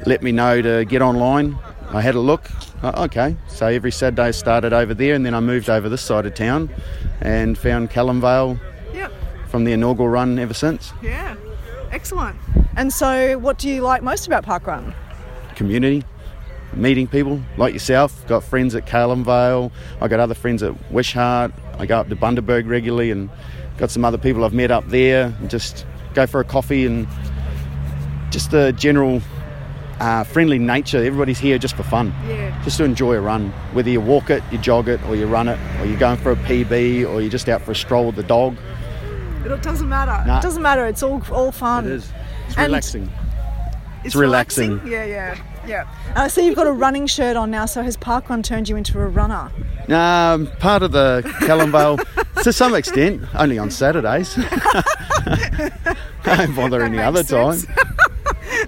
let me know to get online. I had a look. Uh, okay, so every Saturday I started over there, and then I moved over this side of town, and found Calamvale Yep. from the inaugural run ever since. Yeah. Excellent. And so, what do you like most about Parkrun? community, meeting people like yourself. Got friends at Calamvale. I got other friends at Wishart. I go up to Bundaberg regularly, and got some other people I've met up there. And just go for a coffee and just the general uh, friendly nature. Everybody's here just for fun, Yeah. just to enjoy a run. Whether you walk it, you jog it, or you run it, or you're going for a PB, or you're just out for a stroll with the dog. It doesn't matter. Nah. It doesn't matter. It's all all fun. It is. It's And- relaxing. It's relaxing. Yeah, yeah, yeah. And I see you've got a running shirt on now. So has Parkrun turned you into a runner? Um, part of the Calamvale to some extent, only on Saturdays. I don't bother any other sense. time.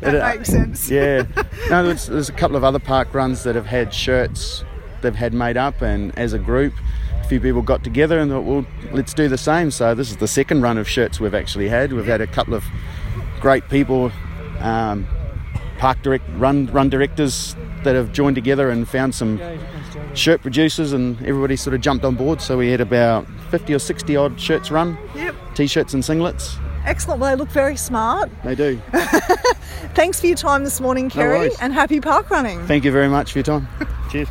That It, uh, makes sense. Yeah. No, there's, there's a couple of other park runs that have had shirts they've had made up, and as a group, a few people got together and thought, well, let's do the same. So this is the second run of shirts we've actually had. We've had a couple of great people, um, park direct run run directors that have joined together and found some shirt producers, and everybody sort of jumped on board. So we had about 50 or 60 odd shirts run, Yep. t-shirts and singlets. Excellent. Well, they look very smart. They do. Thanks for your time this morning, Kerry, worries. and happy park running. Thank you very much for your time. Cheers.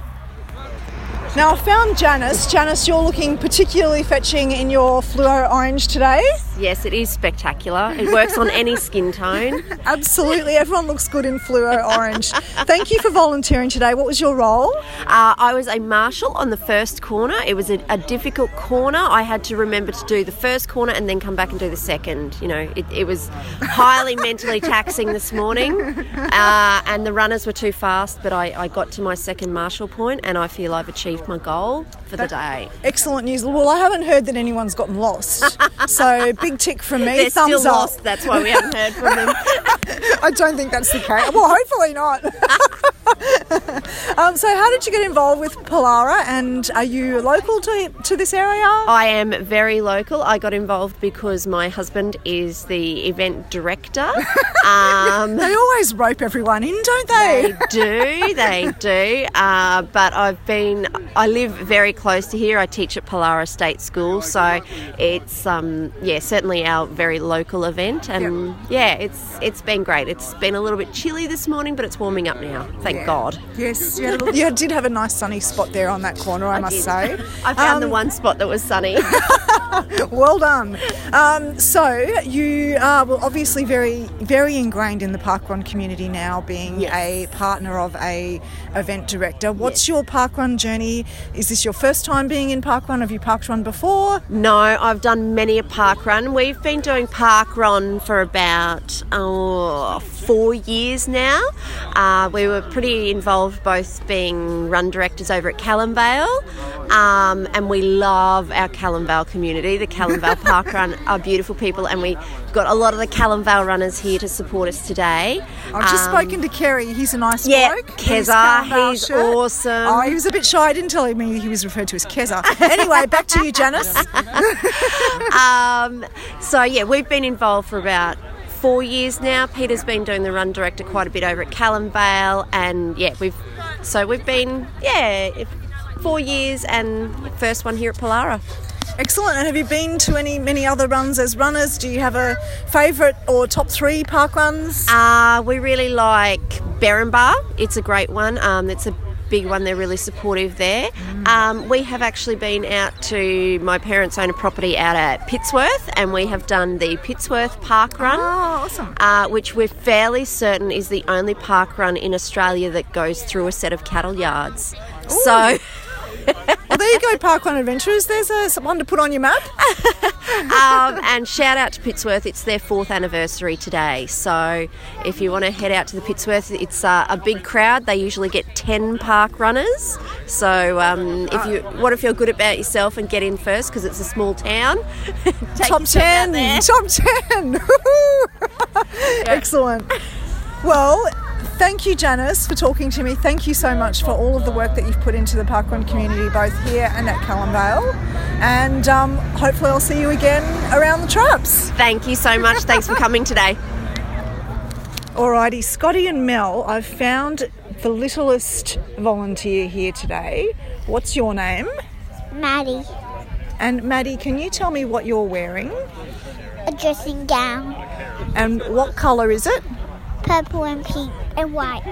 Now, I found Janice. Janice, you're looking particularly fetching in your fluo orange today. Yes, it is spectacular. It works on any skin tone. Absolutely, everyone looks good in fluo orange. Thank you for volunteering today. What was your role? Uh, I was a marshal on the first corner. It was a, a difficult corner. I had to remember to do the first corner and then come back and do the second. You know, it, it was highly mentally taxing this morning, uh, and the runners were too fast. But I, I got to my second marshal point, and I feel I've achieved my goal for the day. Excellent news. Well, I haven't heard that anyone's gotten lost. So, big tick from me. They're Thumbs still up. lost. That's why we haven't heard from them. I don't think that's the case. Well, hopefully not. um, so, how did you get involved with Pallara and are you local to, to this area? I am very local. I got involved because my husband is the event director. Um, They always rope everyone in, don't they? They do, they do. Uh, but I've been, I live very close to here. I teach at Pallara State School, so it's um, yeah, certainly our very local event, and yeah, it's it's been great. It's been a little bit chilly this morning, but it's warming up now. Thank God. Yes, you, had you did have a nice sunny spot there on that corner, I, must did. say. I found the Um, one spot that was sunny. Well done. Um, so you are well, obviously very, very ingrained in the parkrun community now, being Yes. a partner of a event director. What's your parkrun journey? Is this your first time being in parkrun? Have you parkrun before? No, I've done many a park run. We've been doing park run for about oh, four years now. Uh, we were pretty involved, both being run directors over at Calamvale, um, and we love our Calamvale community. The Calamvale Park Run are beautiful people, and we got a lot of the Calamvale runners here to support us today. I've just Um, spoken to Kerry. He's a nice yeah, bloke. Keza, Carabao he's awesome. Oh, he was a bit shy. I didn't tell him he was referred to as Keza. Anyway, back to you, Janice. Um, so yeah, we've been involved for about four years now. Peter's been doing the run director quite a bit over at Calamvale, and yeah, we've so we've been yeah four years and first one here at Pallara. Excellent. And have you been to any many other runs as runners? Do you have a favourite or top three park runs? Uh, we really like Berrinba. It's a great one. Um, it's a big one. They're really supportive there. Um, we have actually been out to my parents' own a property out at Pittsworth, and we have done the Pittsworth Park Run. Oh, awesome. uh, which we're fairly certain is the only park run in Australia that goes through a set of cattle yards. So, Well, there you go, Park Run Adventurers. There's a, one to put on your map. um, and shout out to Pittsworth, it's their fourth anniversary today. So, if you want to head out to the Pittsworth, it's uh, a big crowd. They usually get 10 park runners. So, um, if you want to feel good about yourself and get in first because it's a small town, Top yourself out 10. there. Top 10. Woohoo. Excellent. Well, thank you, Janice, for talking to me. Thank you so much for all of the work that you've put into the parkrun community, both here and at Calamvale. And um, hopefully, I'll see you again around the traps. Thank you so much. Thanks for coming today. Alrighty, Scotty and Mel, I've found the littlest volunteer here today. What's your name? Maddie, And Maddie, can you tell me what you're wearing? a dressing gown, And what colour is it? Purple and pink and white.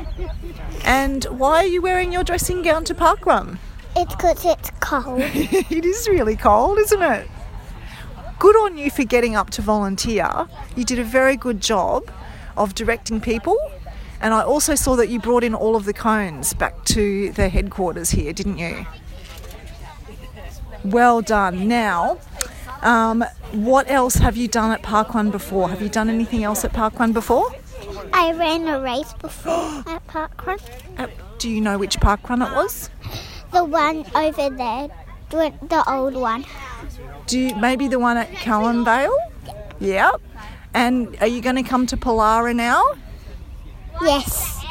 And why are you wearing your dressing gown to parkrun? It's because it's cold. it is really cold, isn't it? Good on you for getting up to volunteer. You did a very good job of directing people. And I also saw that you brought in all of the cones back to the headquarters here, didn't you? Well done. Now, um, what else have you done at Park One before? Have you done anything else at Park One before? I ran a race before at Parkrun. Uh, do you know which parkrun it was? The one over there, the the old one. Do you, maybe the one at Calamvale? Yep. And are you going to come to Polara now? Yes.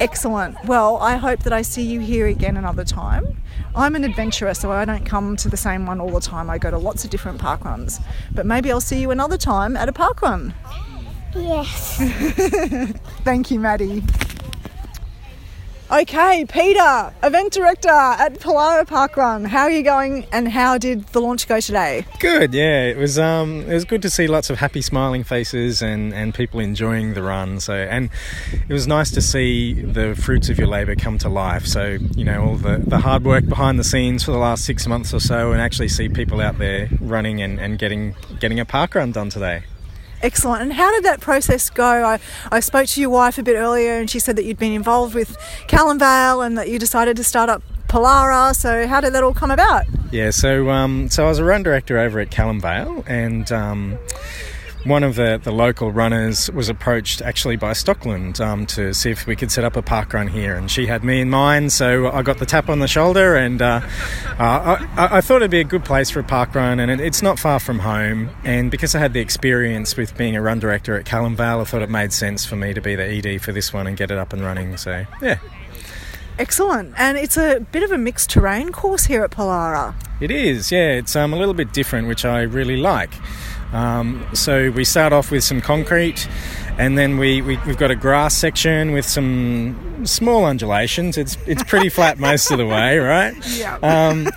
Excellent. Well, I hope that I see you here again another time. I'm an adventurer, so I don't come to the same one all the time. I go to lots of different park runs. But maybe I'll see you another time at a park run. Yes. Thank you, Maddie. Okay, Peter, event director at Pallara Park Run. How are you going and how did the launch go today? Good, yeah. It was um, it was good to see lots of happy, smiling faces and, and people enjoying the run. So, and it was nice to see the fruits of your labour come to life. So, you know, all the, the hard work behind the scenes for the last six months or so, and actually see people out there running and, and getting getting a park run done today. Excellent. And how did that process go? I, I spoke to your wife a bit earlier and she said that you'd been involved with Calamvale and that you decided to start up Pallara. So, how did that all come about? Yeah, so um, so I was a run director over at Calamvale, and um, one of the, the local runners was approached actually by Stockland um, to see if we could set up a park run here, and she had me in mind. So I got the tap on the shoulder, and uh, uh, I, I thought it'd be a good place for a park run, and it, it's not far from home. And because I had the experience with being a run director at Calamvale, I thought it made sense for me to be the ED for this one and get it up and running. So yeah. Excellent. And it's a bit of a mixed terrain course here at Pallara. It is, yeah. It's um, a little bit different, which I really like. Um, so we start off with some concrete, and then we, we we've got a grass section with some small undulations. It's it's pretty flat most of the way, right? Yeah. Um,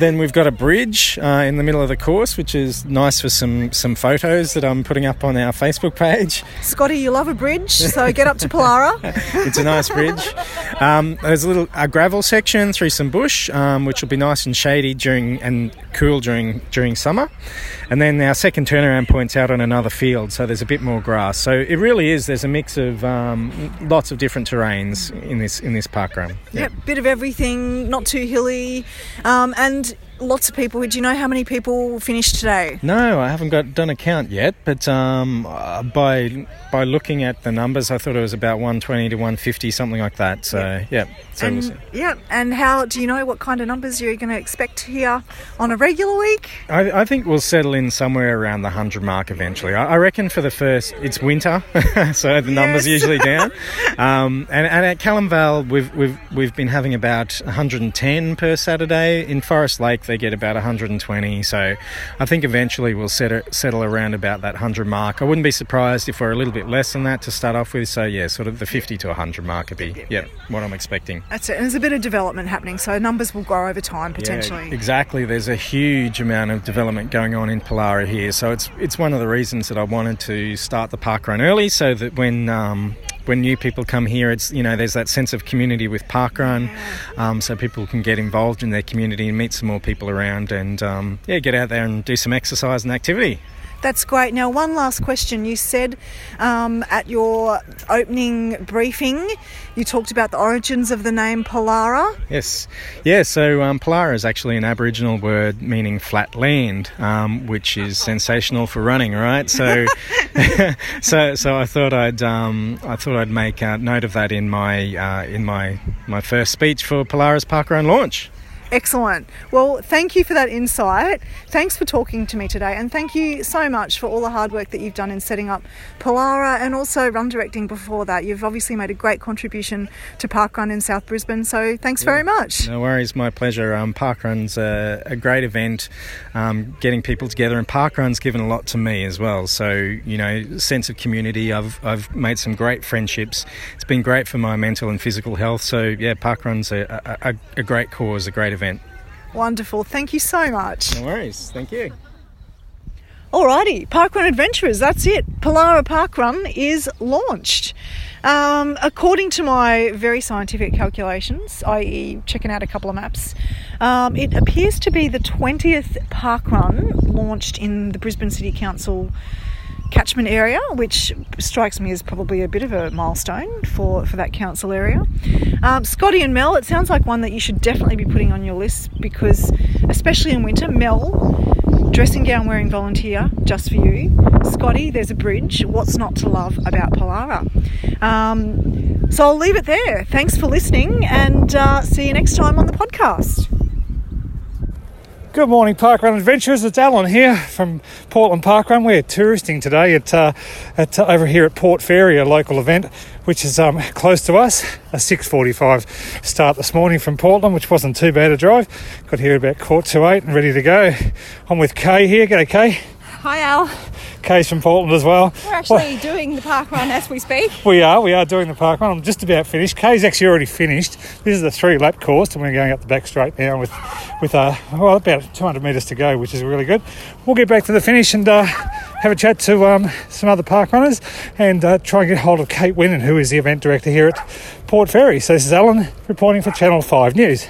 then we've got a bridge uh, in the middle of the course, which is nice for some some photos that I'm putting up on our Facebook page. Scotty, you love a bridge, so get up to Pallara. it's a nice bridge. Um, there's a little a gravel section through some bush, um, which will be nice and shady during and cool during during summer. And then our second turnaround point's out on another field, so there's a bit more grass. So it really is. There's a mix of um, lots of different terrains in this in this park run. Yep, bit of everything, not too hilly, um, and lots of people. Do you know how many people finished today? No, I haven't got done a count yet, but um, uh, by by looking at the numbers, I thought it was about 120 to 150, something like that. So yeah, so we'll. And, yeah, and how do you know what kind of numbers you're going to expect here on a regular week? I, I think we'll settle in somewhere around the 100 mark eventually. I, I reckon for the first, it's winter, so the numbers Yes. usually down. Um, and, and at Calamvale, we've, we've, we've been having about 110 per Saturday. In Forest Lake, they get about 120. So I think eventually we'll settle, settle around about that 100 mark. I wouldn't be surprised if we're a little bit less than that to start off with. So yeah, sort of the 50 to 100 mark would be, yeah, what I'm expecting. That's it. And there's a bit of development happening, so numbers will grow over time potentially. Yeah, exactly. There's a huge amount of development going on in Pallara here, so it's it's one of the reasons that I wanted to start the park run early, so that when um, when new people come here, it's you know there's that sense of community with parkrun, um, so people can get involved in their community and meet some more people around, and um, yeah, get out there and do some exercise and activity. That's great. Now, one last question. You said um, at your opening briefing, you talked about the origins of the name Pallara. Yes, yeah. So um, Pallara is actually an Aboriginal word meaning flat land, um, which is sensational for running, right? So, so, so I thought I'd um, I thought I'd make a note of that in my uh, in my my first speech for Pallara's Parkrun launch. Excellent. Well, thank you for that insight. Thanks for talking to me today, and thank you so much for all the hard work that you've done in setting up Pallara and also run directing before that. You've obviously made a great contribution to Parkrun in South Brisbane, so thanks very much. No worries, my pleasure. Um, Parkrun's a, a great event, um, getting people together, and Parkrun's given a lot to me as well. So you know, sense of community. I've I've made some great friendships. It's been great for my mental and physical health. So yeah, Parkrun's a, a, a great cause, a great event. Wonderful. Thank you so much. No worries. Thank you. Alrighty, Parkrun Adventurers, that's it. Pallara Parkrun is launched. Um, according to my very scientific calculations, i.e., checking out a couple of maps, um, it appears to be the 20th parkrun launched in the Brisbane City Council catchment area, which strikes me as probably a bit of a milestone for, for that council area. Um, Scotty and Mel, it sounds like one that you should definitely be putting on your list because, especially in winter, Mel, dressing gown wearing volunteer just for you. Scotty, there's a bridge. What's not to love about Pallara? Um, so I'll leave it there. Thanks for listening and uh, see you next time on the podcast. Good morning, Parkrun Adventurers. It's Allan here from Portland Parkrun. We're touristing today at, uh, at uh, over here at Port Fairy, a local event which is um, close to us. A 6:45 start this morning from Portland, which wasn't too bad a drive. Got here about quarter to eight and ready to go. I'm with Kay here. G'day, Kay. Hi Al. Kay's from Portland as well. We're actually doing the park run as we speak. We are, we are doing the park run. I'm just about finished. Kay's actually already finished. This is the three lap course, and we're going up the back straight now with, with uh, well, about 200 metres to go, which is really good. We'll get back to the finish and uh, have a chat to um, some other park runners and uh, try and get hold of Kate Winnan, who is the event director here at Port Fairy. So this is Allan reporting for Channel 5 News.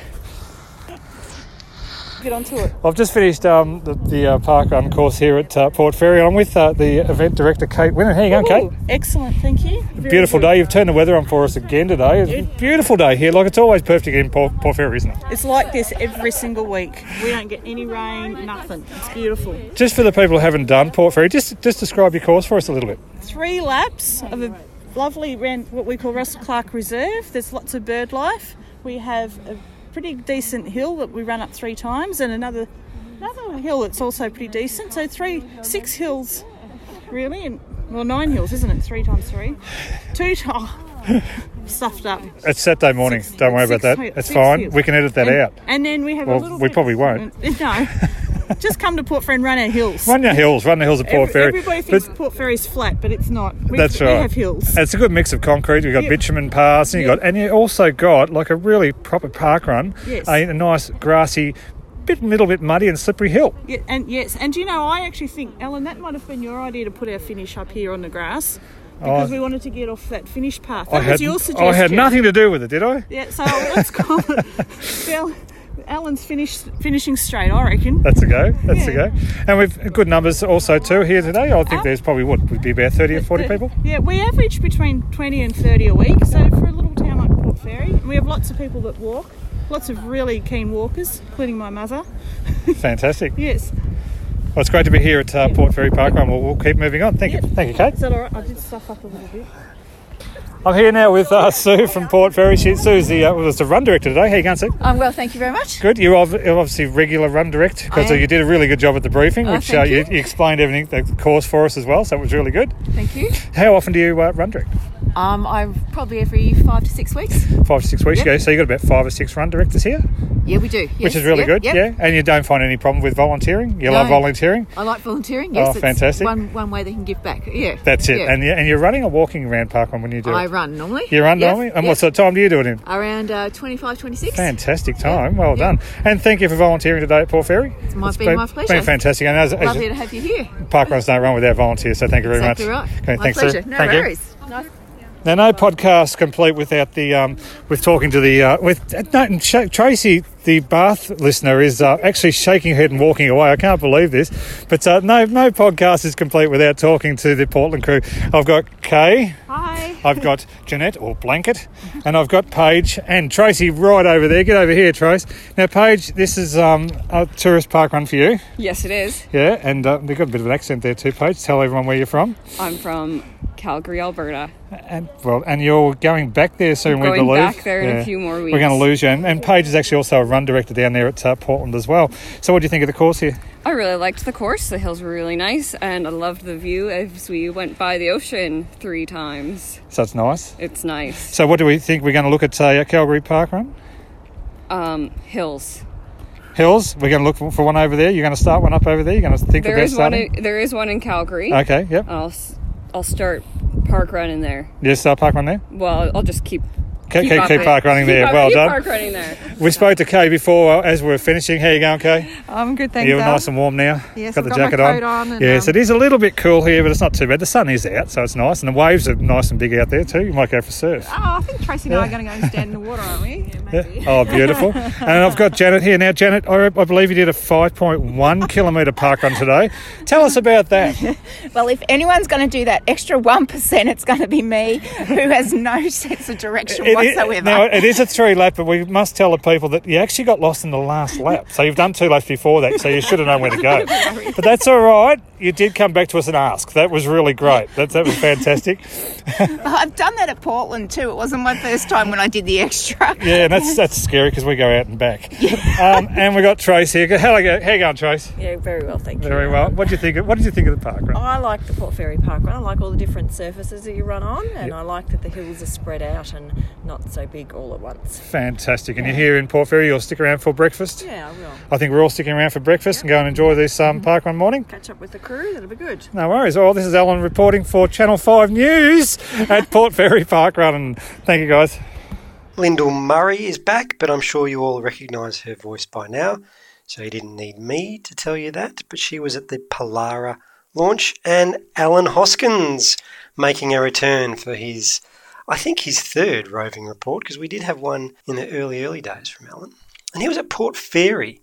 Get onto it. I've just finished um, the, the uh, park run course here at uh, Port Fairy. I'm with uh, the event director, Kate Winnan. How you going, Kate? Excellent, thank you. Very Beautiful good. day. You've turned the weather on for us again today. It's a beautiful day here. Like it's always perfect in Port, Port Fairy, isn't it? It's like this every single week. We don't get any rain, nothing. It's beautiful. Just for the people who haven't done Port Fairy, just just describe your course for us a little bit. Three laps of a lovely what we call Russell Clark Reserve. There's lots of bird life. We have a pretty decent hill that we run up three times, and another another hill that's also pretty decent. So three, six hills, really, and well, nine hills, isn't it? Three times three, two. T- oh, stuffed up. It's Saturday morning. Don't worry about that. It's fine. hills. We can edit that and, out. And then we have Well, a little. we probably won't. No, just come to Port Fairy and run our hills. Run the hills. Run the hills of Port Every- Fairy. Everybody thinks But Port Fairy's flat, but it's not. We, that's right. we have hills. It's a good mix of concrete. We've got Yep. bitumen paths, and you Yep. got, and you also got like a really proper park run. Yes. A, a nice grassy, bit little bit muddy and slippery hill. Yeah, and yes, and do you know, I actually think, Ellen, that might have been your idea to put our finish up here on the grass because Oh. we wanted to get off that finish path. I That had, was your suggestion. I had nothing to do with it, did I? Yeah, so let's call it. Allan's finished finishing straight, I reckon. That's a go. That's a go. And we've good numbers also too here today. I think there's probably what would be about thirty or forty The- people. Yeah, we average between 20 and 30 a week. So for a little town like Port Fairy, we have lots of people that walk, lots of really keen walkers, including my mother. Fantastic. Yes. Well, it's great to be here at uh, Port Fairy Park Run. We'll, we'll keep moving on. Thank you. Thank you, Kate. Is that all right? I did stuff up a little bit. I'm here now with uh, Sue from Port Fairy. She, Sue's the, uh, was the run director today. How you going, Sue? Um, well, thank you very much. Good. You're obviously regular run direct because you did a really good job at the briefing, Oh, which uh, you. you. You, explained everything, the course for us as well, so it was really good. Thank you. How often do you uh, run direct? Um, I'm probably every five to six weeks. Five to six weeks Yep. ago. So you've got about five or six run directors here, Yeah, we do. which is really yep, good. yep. Yeah, and you don't find any problem with volunteering. You love volunteering. I like volunteering. Yes, Oh, fantastic. One one way they can give back. Yeah, That's it. And you, and you're running or walking around Parkrun when you do I it. run normally. You run normally, and what sort of time do you do it in? Around uh, 25, 26. Fantastic time. Well done. And thank you for volunteering today at Port Fairy. It's my- been my pleasure. Been fantastic. And as, as Lovely to have you here. Parkruns don't run without volunteers, so thank you very exactly much. right. Okay, my thanks, pleasure. No Thank you. worries. Nice. Now, no podcast complete without the um, with talking to the uh, with uh, no, Tracy, the Bath listener, is uh, actually shaking her head and walking away. I can't believe this, but uh, no no podcast is complete without talking to the Portland crew. I've got Kay Hi. I've got Jeanette or Blanket, and I've got Paige and Tracy right over there. Get over here, Trace. Now, Paige, this is um, a tourist park run for you. Yes, it is. Yeah, and uh, they've got a bit of an accent there too, Paige. Tell everyone where you're from. I'm from Calgary, Alberta. And well, and you're going back there soon, I'm we going believe. back there in a few more weeks. We're going to lose you. And, and Paige is actually also a run director down there at uh, Portland as well. So, what do you think of the course here? I really liked the course. The hills were really nice, and I loved the view as we went by the ocean three times. So it's nice. It's nice. So, what do we think? We're going to look at uh, Calgary Park Run Um, hills. Hills. We're going to look for, one over there. You're going to start one up over there. You're going to think There about is one. In, there is one in Calgary. Okay, yep. I'll I'll start park running there. You start park run there. Well, I'll just keep Keep, keep, up keep park running there. up- well keep done. Park running there. We spoke to Kay before uh, as we are finishing. How you going, Kay? I'm good, thanks. you. You're Al. nice and warm now. Yes, got I've the got my jacket coat on. on and, yes, um, it is a little bit cool here, but it's not too bad. The sun is out, so it's nice, and the waves are nice and big out there too. You might go for a surf. Oh, I think Tracy and I are going to go and stand in the water, aren't we? Yeah. Oh, beautiful. and I've got Janet here. Now, Janet, I, I believe you did a 5.1 kilometre park run today. Tell us about that. Well, if anyone's going to do that extra 1%, it's going to be me, who has no sense of direction It is- whatsoever. now, it is a three lap, but we must tell the people that you actually got lost in the last lap. So you've done two laps before that, so you should have known where to go. But that's all right. You did come back to us and ask. That was really great. That, that was fantastic. I've done that at Portland too. It wasn't my first time when I did the extra. Yeah, and that's that's scary because we go out and back. Um, and we got Trace here. How you go? How you going, Trace? Yeah, very well, thank you. Very well. What do you think? Of, what did you think of the park run? I like the Port Fairy Park run. I like all the different surfaces that you run on, and I like that the hills are spread out and not so big all at once. Fantastic. And you're here in Port Fairy. You'll stick around for breakfast. Yeah, I will. I think we're all sticking around for breakfast and go and enjoy this um, park one morning. Catch up with the crew. That'll be good. No worries. Well, this is Allan reporting for Channel 5 News at Port Fairy Park Run. And thank you, guys. Lyndell Murray is back, but I'm sure you all recognise her voice by now. So you didn't need me to tell you that. But she was at the Pallara launch, and Allan Hoskins making a return for his, I think, his third roving report, because we did have one in the early, early days from Allan. And he was at Port Fairy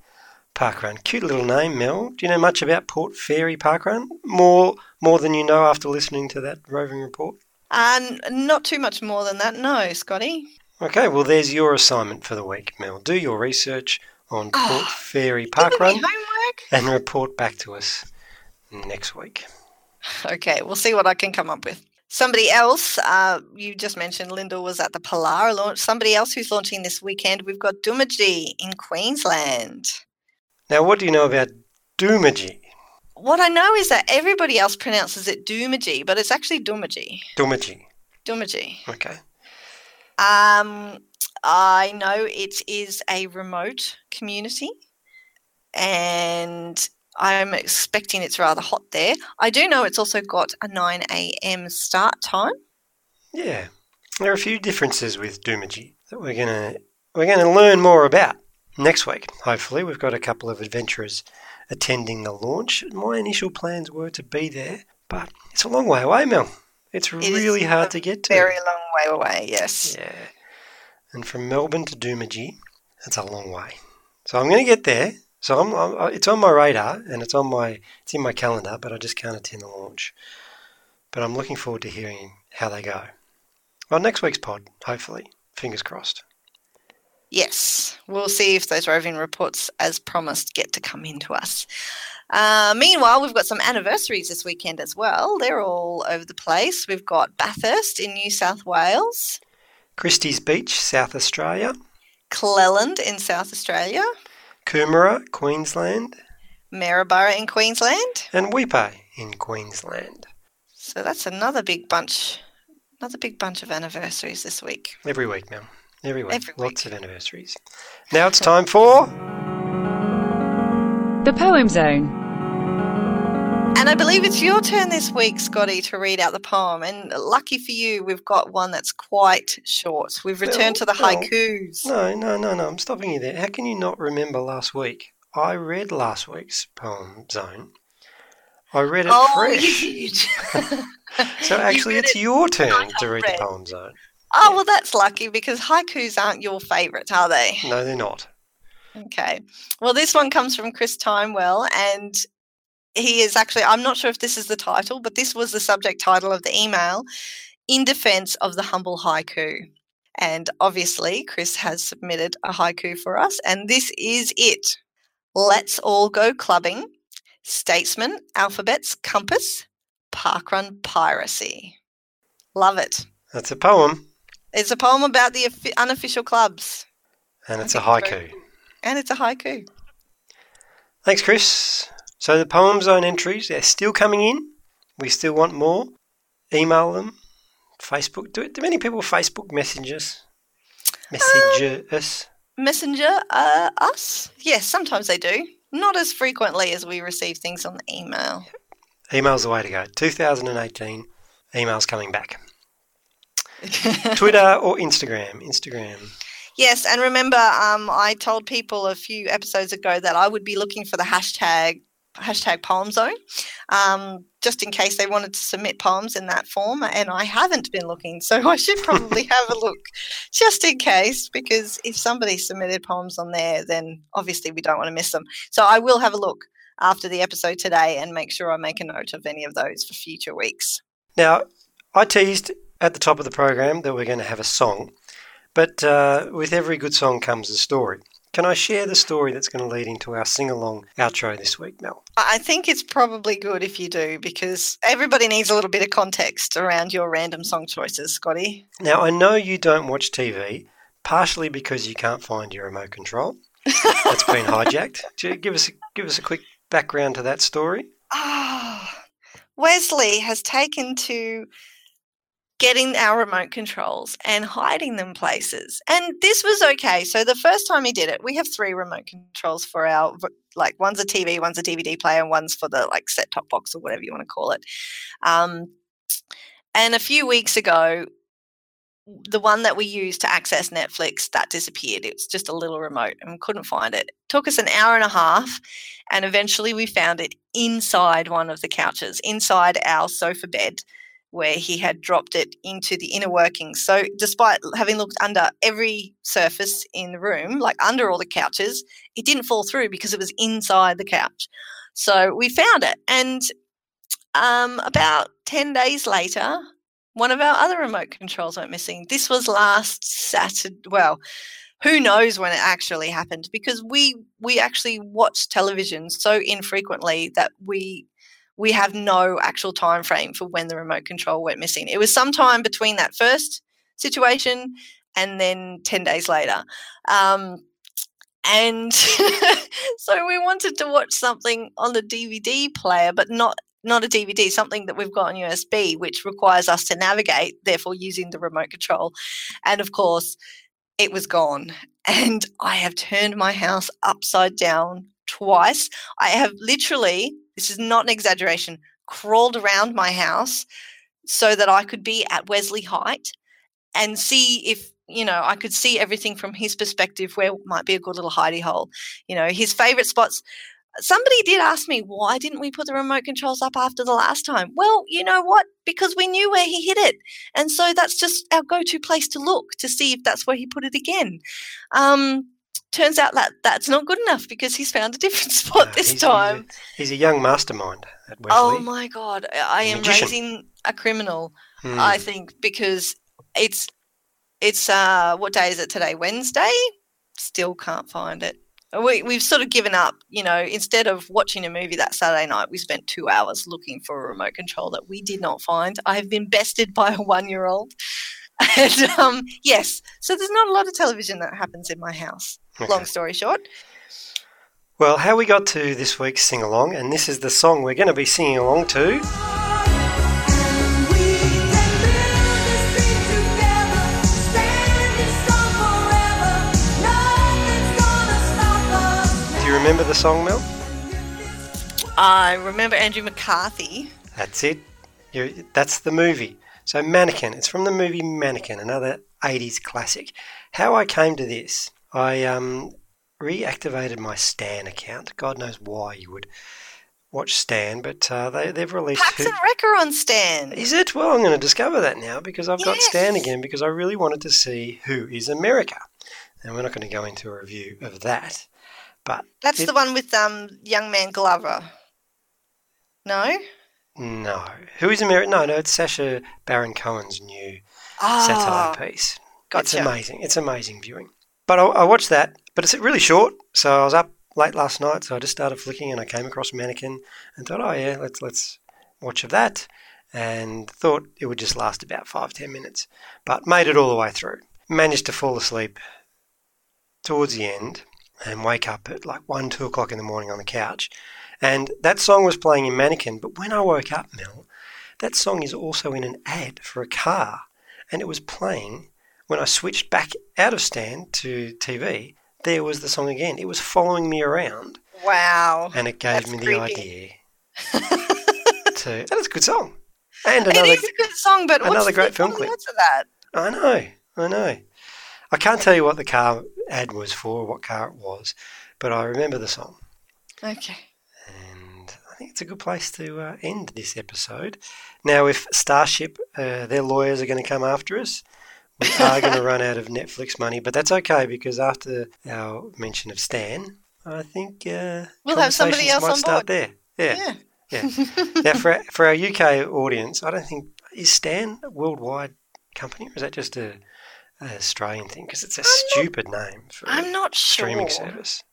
Parkrun. Cute little name, Mel. Do you know much about Port Fairy Parkrun? More, more than you know after listening to that roving report. N- not too much more than that, no, Scotty. Okay, well, there's your assignment for the week, Mel. Do your research on ah, Port Fairy Park Giving me Run homework. and report back to us next week. Okay, we'll see what I can come up with. Somebody else, uh, you just mentioned Lyndell was at the Pallara launch. Somebody else who's launching this weekend, we've got Dumaji in Queensland. Now, what do you know about Doomaji? What I know is that everybody else pronounces it Doomaji, but it's actually Dumaji. Doomaji. Dumaji. Okay. Um, I know it is a remote community, and I'm expecting it's rather hot there. I do know it's also got a 9 a.m. start time. Yeah, there are a few differences with Doomaji that we're gonna we're gonna learn more about next week. Hopefully, we've got a couple of adventurers attending the launch. My initial plans were to be there, but it's a long way away, Mel. It's It really hard to get to. Very long way away, yes. Yeah. And from Melbourne to Doomaji, that's a long way. So I'm going to get there. So I'm, I'm, it's on my radar and it's on my it's in my calendar, but I just can't attend the launch. But I'm looking forward to hearing how they go. Well, next week's pod, hopefully. Fingers crossed. Yes, we'll see if those roving reports, as promised, get to come into us. Uh, meanwhile, we've got some anniversaries this weekend as well. They're all over the place. We've got Bathurst in New South Wales, Christie's Beach, South Australia. Cleland in South Australia, Coomera, Queensland. Maryborough in Queensland. And Weipa in Queensland. So that's another big bunch, another big bunch of anniversaries this week. Every week, Mel. Every week. Every Lots of anniversaries. Now it's time for. The Poem Zone. And I believe it's your turn this week, Scotty, to read out the poem. And lucky for you, we've got one that's quite short. We've returned to the haikus. No, no, no, no. I'm stopping you there. How can you not remember last week? I read last week's poem zone. I read it Oh, fresh. you did. So actually, it's your turn to read the poem zone. Oh, well, that's lucky because haikus aren't your favourite, are they? No, they're not. Okay. Well, this one comes from Chris Timewell, and he is actually, I'm not sure if this is the title, but this was the subject title of the email. in defense of the humble haiku. And obviously, Chris has submitted a haiku for us, and this is it. Let's all go clubbing. Statesman, alphabets, compass, parkrun piracy. Love it. That's a poem, It's a poem about the unofficial clubs, and it's a haiku. and it's a haiku. Thanks, Chris. So the Poem Zone entries, they're still coming in. We still want more. Email them. Facebook. Do, do many people Facebook message us? Message us? Messenger, uh, us? Yes, sometimes they do. Not as frequently as we receive things on the email. Email's the way to go. 2018, emails coming back. Twitter or Instagram? Instagram. Yes, and remember, um, I told people a few episodes ago that I would be looking for the hashtag hashtag poem zone, um, just in case they wanted to submit poems in that form. And I haven't been looking, so I should probably have a look, just in case, because if somebody submitted poems on there, then obviously we don't want to miss them. So I will have a look after the episode today and make sure I make a note of any of those for future weeks. Now, I teased at the top of the program that we're going to have a song, but uh, with every good song comes a story. Can I share the story that's going to lead into our sing along outro this week, Mel? I think it's probably good if you do because everybody needs a little bit of context around your random song choices, Scotty. Now, I know you don't watch TV, partially because you can't find your remote control. That's been hijacked. Do you give us a, give us a quick background to that story? Ah, Wesley has taken to getting our remote controls and hiding them places. And this was okay. So the first time he did it, we have three remote controls for our like one's a TV, one's a DVD player, and one's for the like set top box or whatever you want to call it. Um, and a few weeks ago, the one that we used to access Netflix that disappeared. It was just a little remote and couldn't find it. Took us an hour and a half, and eventually we found it inside one of the couches, inside our sofa bed, where he had dropped it into the inner workings. So, despite having looked under every surface in the room, like under all the couches, it didn't fall through because it was inside the couch. So, we found it. And um, about 10 days later, one of our other remote controls went missing. This was last Saturday. Well, who knows when it actually happened because we we actually watch television so infrequently that we we have no actual time frame for when the remote control went missing. It was sometime between that first situation and then 10 days later. Um, and so we wanted to watch something on the DVD player, but not not a DVD, something that we've got on USB, which requires us to navigate, therefore using the remote control. And of course, it was gone. And I have turned my house upside down twice. I have literally, this is not an exaggeration, crawled around my house so that I could be at Wesley height and see if you know I could see everything from his perspective where might be a good little hidey hole. You know, his favorite spots. Somebody did ask me why didn't we put the remote controls up after the last time? Well, you know what? Because we knew where he hid it, and so that's just our go-to place to look to see if that's where he put it again. Um, turns out that that's not good enough because he's found a different spot this he's, time. He's a young mastermind at Wesley. Oh my god, I am Magician. raising a criminal. Hmm. I think because it's it's uh what day is it today? Wednesday. Still can't find it. We we've sort of given up. You know, instead of watching a movie that Saturday night, we spent two hours looking for a remote control that we did not find. I have been bested by a one-year-old. And um, yes, so there's not a lot of television that happens in my house. Long story short. Well, how we got to this week's sing along, and this is the song we're going to be singing along to. Do you remember the song, Mel? I remember Andrew McCarthy. That's it. you that's the movie. So, Mannequin. It's from the movie Mannequin, another 80s classic. How I came to this, I um, reactivated my Stan account. God knows why you would watch Stan, but uh, they, they've released. Pax and Wrecker on Stan. Is it? Well, I'm going to discover that now because I've got Stan again because I really wanted to see Who is America. And we're not going to go into a review of that. But That's it- the one with um young man Glover. No? No. Who is America? No, no, it's Sacha Baron Cohen's new Ah, satire piece. gotcha. It's amazing. It's amazing viewing. But I, I watched that, but it's really short. So I was up late last night, so I just started flicking and I came across Mannequin and thought, oh yeah, let's let's watch of that. And thought it would just last about five ten minutes, but made it all the way through. Managed to fall asleep towards the end and wake up at like one two o'clock in the morning on the couch. And that song was playing in Mannequin, but when I woke up, Mel, that song is also in an ad for a car, and it was playing when I switched back out of Stan to TV. There was the song again. It was following me around, Wow. and it gave That's me the creepy. idea to. And it's a good song. And another is a good song, but another the great film clip. that? I know, I know. I can't tell you what the car ad was for, what car it was, but I remember the song. Okay. And I think it's a good place to uh, end this episode. Now, if Starship, uh, their lawyers are going to come after us, we are going to run out of Netflix money, but that's okay because after our mention of Stan, I think uh, We'll have somebody else might on start board. there. Yeah, yeah. now, for our, for our UK audience, I don't think is Stan a worldwide company, or is that just a, a Australian thing? Because it's a stupid name for I'm not sure. streaming service.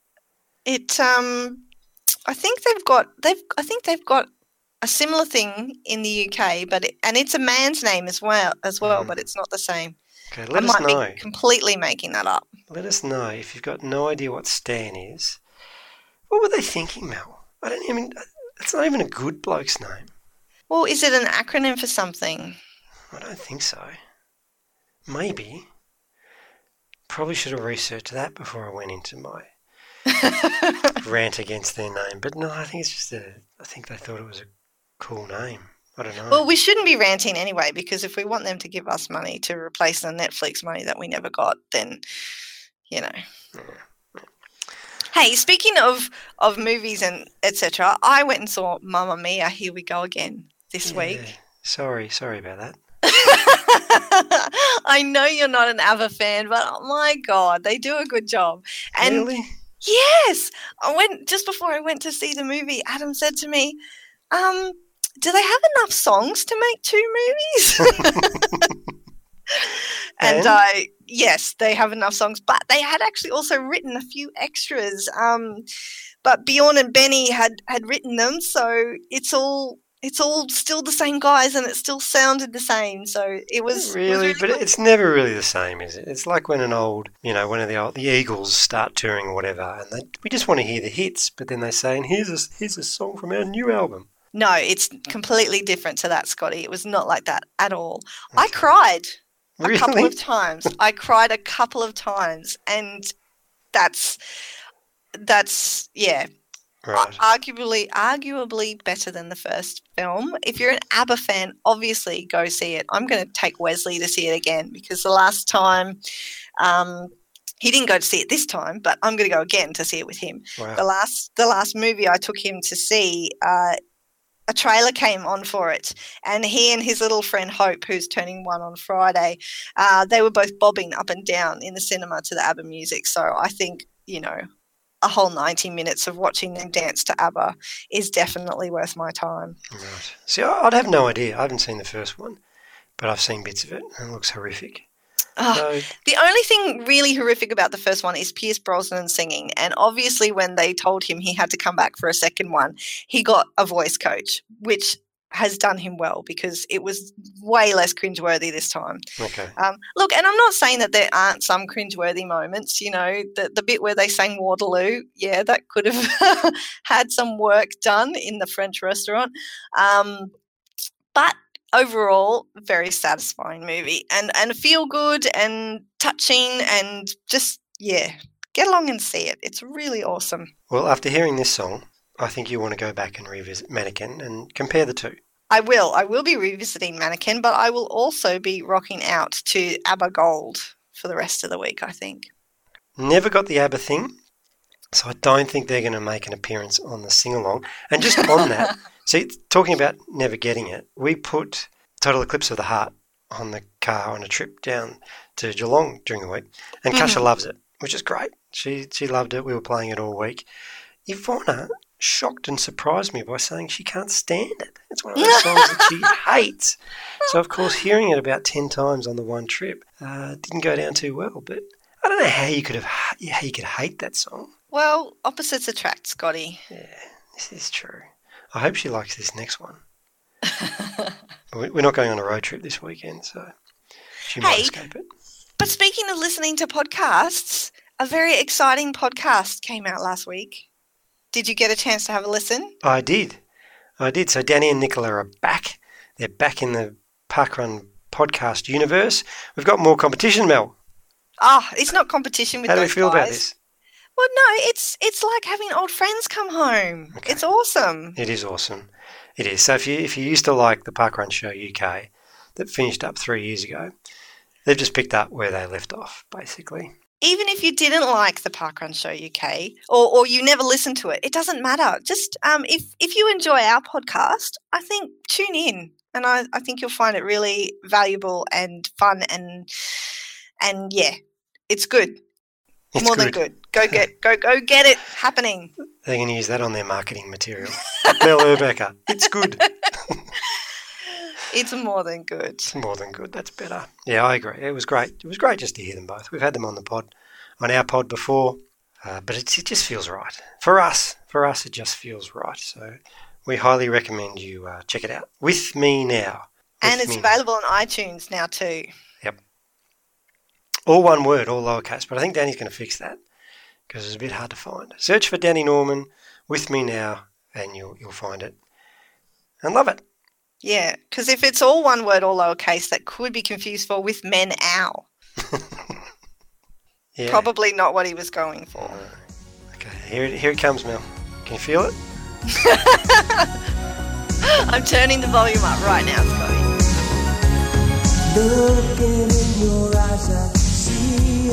It um I think they've got they've I think they've got a similar thing in the UK, but it, and it's a man's name as well as well, but it's not the same. Okay, I let us might know. be completely making that up. Let us know if you've got no idea what Stan is. What were they thinking, Mel? I don't even. It's not even a good bloke's name. Well, is it an acronym for something? I don't think so. Maybe. Probably should have researched that before I went into my rant against their name. But no, I think it's just a. I think they thought it was a cool name. I don't know. Well, we shouldn't be ranting anyway because if we want them to give us money to replace the Netflix money that we never got, then you know. Hey, speaking of of movies and etc., I went and saw Mamma Mia. Here we go again this week. Sorry, sorry about that. I know you're not an ABBA fan, but oh my god, they do a good job. And Really? yes, I went just before I went to see the movie. Adam said to me, um, "Do they have enough songs to make two movies?" and? I, yes, they have enough songs, but they had actually also written a few extras. Um, but Bjorn and Benny had had written them, so it's all. It's all still the same guys, and it still sounded the same. So it was it was Really, but it's never really the same, is it? It's like when an old, you know, one of the old, the Eagles start touring or whatever, and they, we just want to hear the hits, but then they say, "And here's a here's a song from our new album." No, it's completely different to that, Scotty. It was not like that at all. I cried a couple of times. I cried a couple of times, and that's that's yeah, Right. arguably arguably better than the first film. If you're an ABBA fan, obviously go see it. I'm going to take Wesley to see it again because the last time. Um, he didn't go to see it this time, but I'm going to go again to see it with him. Wow. The last, the last movie I took him to see, uh, a trailer came on for it, and he and his little friend Hope, who's turning one on Friday, uh, they were both bobbing up and down in the cinema to the ABBA music. So I think you know, a whole ninety minutes of watching them dance to ABBA is definitely worth my time. Right. See, I'd have no idea. I haven't seen the first one, but I've seen bits of it, and it looks horrific. So- the only thing really horrific about the first one is Pierce Brosnan singing. And obviously, when they told him he had to come back for a second one, he got a voice coach, which has done him well because it was way less cringeworthy this time. Okay. Um, look, and I'm not saying that there aren't some cringeworthy moments. You know, the, the bit where they sang Waterloo, yeah, that could have had some work done in the French restaurant. Um, but overall, very satisfying movie and, and feel good and touching and just, yeah, get along and see it. It's really awesome. Well, after hearing this song, I think you want to go back and revisit Mannequin and compare the two. I will. I will be revisiting Mannequin, but I will also be rocking out to ABBA Gold for the rest of the week, I think. Never got the ABBA thing, so I don't think they're going to make an appearance on the sing along. And just on that, see, talking about never getting it, we put Total Eclipse of the Heart on the car on a trip down to Geelong during the week, and Kasha Mhm. loves it, which is great. She she loved it. We were playing it all week. Ivana shocked and surprised me by saying she can't stand it. It's one of those songs that she hates. So, of course, hearing it about 10 times on the one trip uh, didn't go down too well. But I don't know how you could have how you could hate that song. Well, opposites attract, Scotty. Yeah, this is true. I hope she likes this next one. We- We're not going on a road trip this weekend, so she might Hey. escape it. But speaking of listening to podcasts, a very exciting podcast came out last week. Did you get a chance to have a listen? I did. I did. So Danny and Nicola are back. They're back in the Parkrun podcast universe. We've got more competition, Mel. Ah, it's not competition with How do we feel about this? Well, no, it's it's like having old friends come home. It's awesome. It is awesome. It is. So if you if you used to like the Parkrun Show UK that finished up three years ago, they've just picked up where they left off, basically. Even if you didn't like the Parkrun Show UK or, or you never listened to it, it doesn't matter. Just um, if if you enjoy our podcast, I think tune in, and I, I think you'll find it really valuable and fun and and yeah, it's good. It's More than good. good. Go get go go get it happening. They're going to use that on their marketing material. Mel Urbecker. It's good. It's more than good. It's more than good. That's better. Yeah, I agree. It was great. It was great just to hear them both. We've had them on the pod, on our pod before, uh, but it's, it just feels right for us. For us, it just feels right. So we highly recommend you uh, check it out. With me now. And it's available on iTunes now too. Yep. All one word, all lowercase. But I think Danny's going to fix that because it's a bit hard to find. Search for Danny Norman with me now, and you'll you'll find it and love it. Yeah, because if it's all one word, all lowercase, that could be confused for with men owl. Yeah. Probably not what he was going for. Okay. Here it, here it comes, Mel. Can you feel it? I'm turning the volume up right now, Scotty